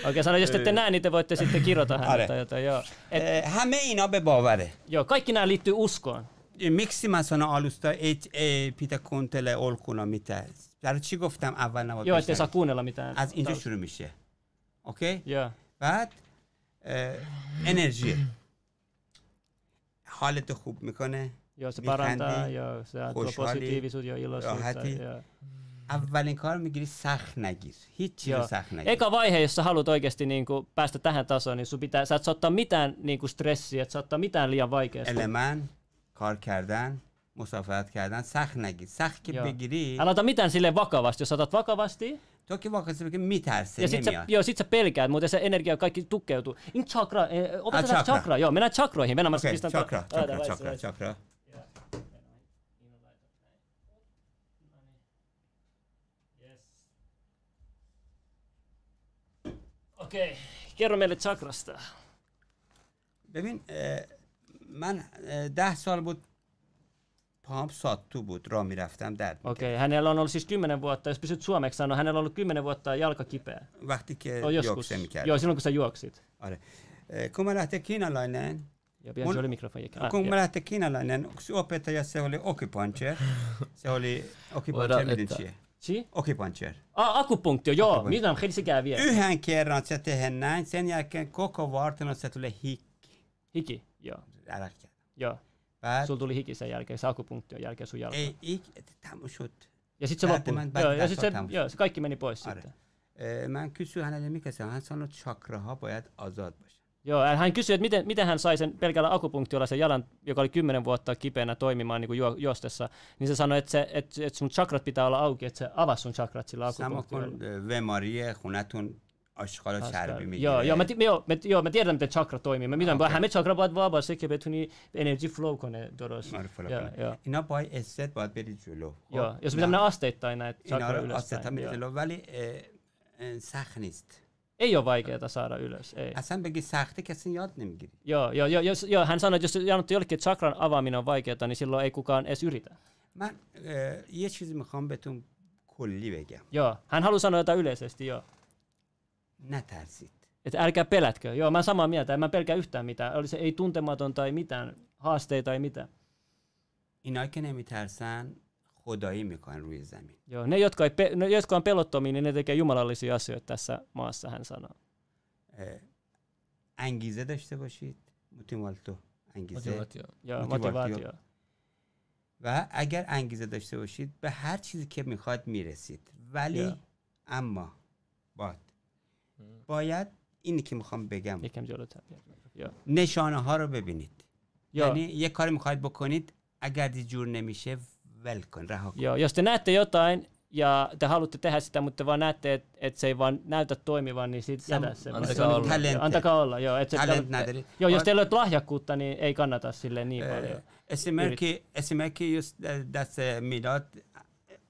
Okei, sano, jos te ette näe, niin te voitte sitten kirjoita hänelle tai jotain, joo. Et, Hämeen abe bavare. Joo, kaikki nämä liittyy uskoon. Miksi mä sanon alusta, et pitää kuuntele olkuna mitään? برای چی گفتم اول نباید یا اتساکون میتن Az اینجا شروع میشه اوکی yeah. بعد انرژی حالت خوب می‌کنه یا سپرنده یا خوشحالی یا راحتی. اولین کار می‌گیری سخت نگیر هیچ چیز سخت نگیر. ایک وایه یسا حالوت اوگستی نینکو پاستا تهن تاسا نی سو پیتا سات ساتا میتن نینکو استرسی ات ساتا میتن لیا وایگست المن کار کردن مسافرت کردن سخت نگیر. سخت که بگیری الان تا میتن سیله واکا واستی سات واکا واستی؟ Toki vaikka se miterse, ja sit sä, joo, sit sä pelkäät, muuten se energia kaikki tukeutuu. In chakra, eh, opeta ah, chakra. chakra. joo, mennään chakroihin. Mennään okay, chakra, chakra, ta- chakra, chakra, chakra, chakra. Okei, okay. kerro meille chakrasta. Bevin, eh, man äh, 10 saal Paham sattuvut, Romi Räftän Okei, okay. hänellä on ollut siis 10 vuotta, jos pysyt suomeksi sanoa, hänellä on ollut 10 vuotta jalka kipeä. Vähtikö oh, juoksen Joo, silloin kun sä juoksit. Are. Eh, kun mä lähtin kiinalainen, ja mun, se oli mikrofoni. Ah, kun ja. mä lähtin kiinalainen, yksi opettaja, se oli acupuncture. se oli acupuncture. Si? Acupuncture. Ah, akupunktio, joo. Mitä on se käy vielä? Yhden kerran se tehdään näin, sen jälkeen koko vartalo se tulee hikki. Hiki, joo. Älä Joo. Päät. Sulla tuli hiki sen jälkeen, se akupunktion jälkeen sun jalka. Ei, ik, tamusut. Ja sitten se loppui. Joo, ja sit se, joo, se kaikki meni pois Are. sitten. Mä kysy hänelle, mikä se on. Hän sanoi, että chakra hapojat azad Joo, hän kysyi, että miten, miten hän sai sen pelkällä akupunktiolla sen jalan, joka oli kymmenen vuotta kipeänä toimimaan niin kuin juo, juostessa, niin se sanoi, että, se, että, että sun chakrat pitää olla auki, että se avasi sun chakrat sillä akupunktiolla. Sama kuin äh, vemarie, kun آشغال چربی یا یا یا متی ادم ته چاکرا توئی می میدان با همه چاکرا باید وا باشه که بتونی انرژی فلو کنه درست. آره، یا اینا با استت باید بری جلو. خب، یا اسمی نه. استت تا نه چاکرا استت می جلو ولی سخت نیست. ای یا وای که تا سارا یلس ای. اصلا بگی سختی کسی یاد نمی‌گیره. یا یا یا یا هان سان جس یان تو یلک چاکرا اوا مینا وای که تا نه سیلو ای کوکان اس یریتا من یه چیزی می‌خوام بهتون کلی بگم. یا. هن هالو سان تا یلس استی یا نترسید Että älkää pelätkö. Joo, mä oon samaa mieltä, en mä pelkää yhtään mitään. Oli se ei tuntematon tai mitään, haasteita tai mitään. اینایی که نمیترسن خدایی می‌کنن روی زمین Joo, ne jotka, ei pe- ne, jotka on pelottomia, niin ne tekee jumalallisia asioita tässä maassa, hän sanoo. اه، انگیزه داشته باشید موتیوالتو انگیزه Motivaatio. Joo, Motivaatio. motivaatio. و اگر انگیزه داشته باشید به هر چیزی که می‌خواد می‌رسید ولی Yeah. اما باید اینی که می‌خوام بگم tabii. Joo. نشانه ها رو ببینید. یعنی یه کاری می‌خواید بکنید اگر دی جور نمیشه ول کن رها کن Joo, jos te näette jotain ja te haluatte tehdä sitä, mutta te vaan näette, että et se ei vaan näytä toimivan, niin sit jätä se. antakaa olla. Talent. Antakaa olla, joo. Et se, Talent näyteli. joo, jos teillä on lahjakkuutta, niin ei kannata sille niin paljon. اسمرکی اسمرکی just دست میلاد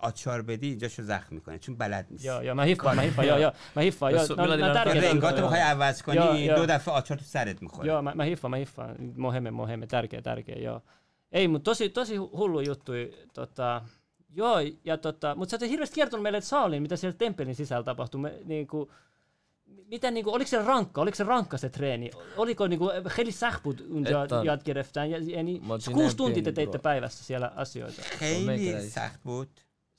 آچار بدی اینجاشو زخم می‌کنه چون بلد نیست یا یا محیف محیف یا یا محیف یا رنگات رو عوض کنی دو دفعه آچار تو سرت می‌خوره یا محیف محیف مهمه مهمه درگه درگه یا ای مو توسی توسی هولو یوتوی tota Joo, ja tota, mutta sä oot hirveästi kertonut meille, että saaliin, mitä siellä temppelin sisällä tapahtui. Me, niin kuin, mitä, niin kuin, oliko se rankka, oliko se rankka se treeni? Oliko niin kuin, heli sähput jatkereftään? Ja, ja, niin, kuusi tuntia te teitte päivässä siellä asioita. Heli sähput.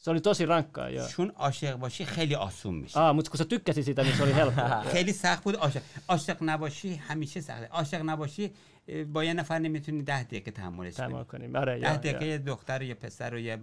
سخت بود Se oli tosi rankkaa, joo. چون عاشق باشی خیلی آسون میشه Aa, mutta kun sä tykkäsit sitä, niin se oli helppoa. خیلی سخت بود عاشق عاشق نباشی همیشه سخته عاشق نباشی با یه نفر نمی‌تونی ده دقیقه تحملش کنی on niin, mä ده دقیقه. یه دختر و یه پسر و یه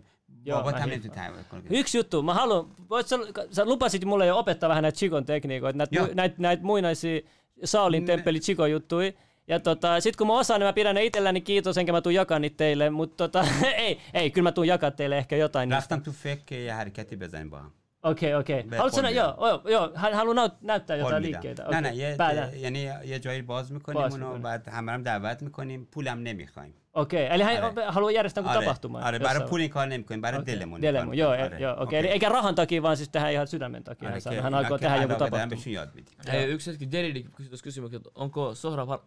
بابا هم. نمی‌تونی تحمل کنی Yksi juttu, mä haluan, voit sä, sä lupasit mulle jo opettaa vähän näitä Chikon tekniikoita, näitä, Joo. mu, näitä, näitä muinaisia Saulin temppeli Chikon juttui. Ja tota, sit kun mä osaan, niin mä pidän ne itselläni kiitos, enkä mä tuun jakaa niitä teille, mutta tota, ei, ei, kyllä mä tuun jakaa teille ehkä jotain niistä. رفتم تو فکر که یه حرکتی بزنیم با هم Okei, okei. Be- Haluatko sä, nä- Polmilla. joo, joo, joo, hän haluaa näyt, näyttää قول jotain میدم. liikkeitä. نه نه Okei, یه päällä. یعنی یه جایی باز میکنیم باز اونو می‌کنیم. بعد همه هم دعوت میکنیم پولم نمیخوایم Okei, eli hän Are. haluaa järjestää jonkun آره tapahtuman. آره برای jossain- پول این کار نمیکنیم برای Okei, دلمون این Delemun, کار joo, می‌کنیم. joo, آره. okei. Eli eikä rahan takia, vaan siis tehdään ihan sydämen takia. آره Hän, که sanoi. hän اینا aikoo که tehdä jonkun علاقه دارن tapahtuman. بهشون یاد میدیم Ei, yksi hetki Derili kysyisi kysymyksen, että onko Sohrab har, ha-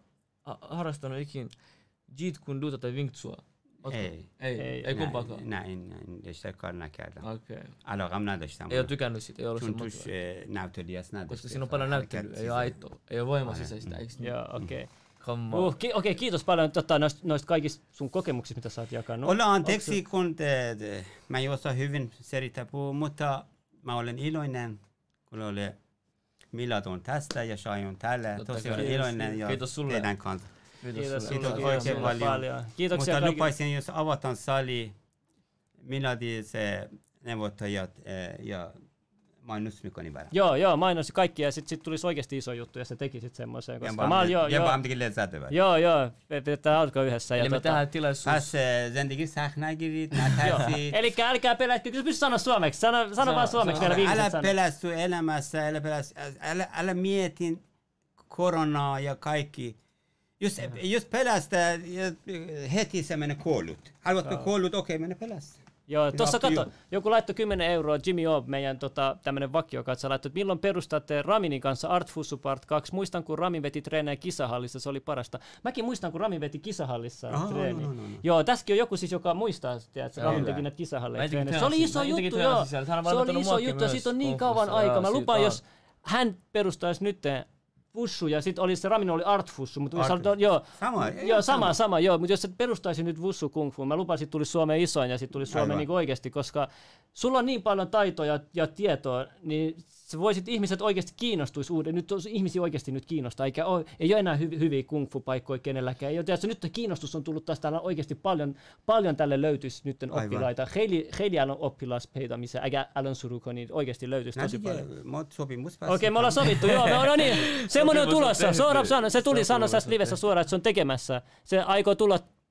harrastanut ikin Jeet Kunduta tai Wing Tsuta? Ootko? Ei. Ei, Ei. ei نه kumpaakaan. نه این این رشته کار نکردم Okei. علاقم نداشتم Ei ole tykännyt siitä, ei ollut چون sen توش motivaatio. اه، نوتلیاس نداشت Koska siinä on paljon näyttelyä, ei ole aitoa, ei ole voimasisäistä, eikö niin? Joo, okei. Homma. Uh, ki- okei, kiitos paljon tota, noista, noista kaikista sun kokemuksista, mitä sä oot jakanut. Olla anteeksi, kun te, te, mä ei osaa hyvin selittää puhua, mutta mä olen iloinen, kun oli Milad on tästä ja Shai on täällä. Totta Tosi kai. olen iloinen ja Kiitos sulle. teidän kanssa. Kiitos Kiitos sulle. sulle, Kiitos kiitos oikein sulle paljon. paljon. Kiitoksia Mutta kaikille. lupaisin, jos avataan sali Miladin se neuvottajat eh, ja mainos nyt on niin ihan Joo, joo, mainosti kaikki ja sitten sit tulisi oikeasti iso juttu ja se teki sitten semmoisen. Koska ja mä, joo, ja joo. ammattikin letsat Joo, joo, pidetään alkaa yhdessä. Ja me tota- tehdään tilaisuus. Päs, eh, sen teki sähnäkivit, nätäsit. Eli älkää pelätkö, kyllä pysty sanoa suomeksi, sano, sano vaan suomeksi vielä viimeiset Älä pelästy elämässä, älä, pelästy, älä, älä mieti koronaa ja kaikki. Jos, jos pelästä, heti se menee koulut. Haluatko koulut, okei, okay, mene pelästä. Joo, tuossa kato, joku laittoi 10 euroa, Jimmy O, meidän tota, tämmönen vakiokatsa, laittoi, että milloin perustatte Raminin kanssa Art Fussu Part 2. Muistan, kun Ramin veti treenejä kisahallissa, se oli parasta. Mäkin muistan, kun Ramin veti kisahallissa Aha, treeni. no, no, no, no. Joo, tässäkin on joku siis, joka muistaa, tiedät, että Ramin teki näitä kisahalleja treenejä. Se oli iso mä itsekin juttu, joo. on Se oli iso juttu siitä on niin kauan aikaa. Mä lupaan, jos hän perustaisi nyt Fussu ja sitten olisi se Ramin oli Art Fussu, mutta jos Art- haluat- joo, Sama, Joo, sama, sama, joo, mutta jos sä perustaisit nyt Wussu Kung Fu, mä lupasin, että tulisi Suomeen isoin ja sitten tulisi Suomeen niin oikeasti, koska sulla on niin paljon taitoja ja tietoa, niin sä voisit ihmiset oikeasti kiinnostuisi uuden, nyt on ihmisiä oikeasti nyt kiinnostaa, eikä ole, ei ole enää hy, hyviä kung fu paikkoja kenelläkään. Ei ole, tiedätkö, nyt kiinnostus on tullut taas täällä oikeasti paljon, paljon tälle löytyisi nyt oppilaita. Heili, heili on oppilaspeita, missä äkä älän suruko, niin oikeasti löytyisi tosi paljon. Mä sopimus Okei, me ollaan sovittu, joo, no, no niin, semmoinen on tulossa. sanoi, se tuli sanoa tässä livessä suoraan, että se on tekemässä. Se aikoo tulla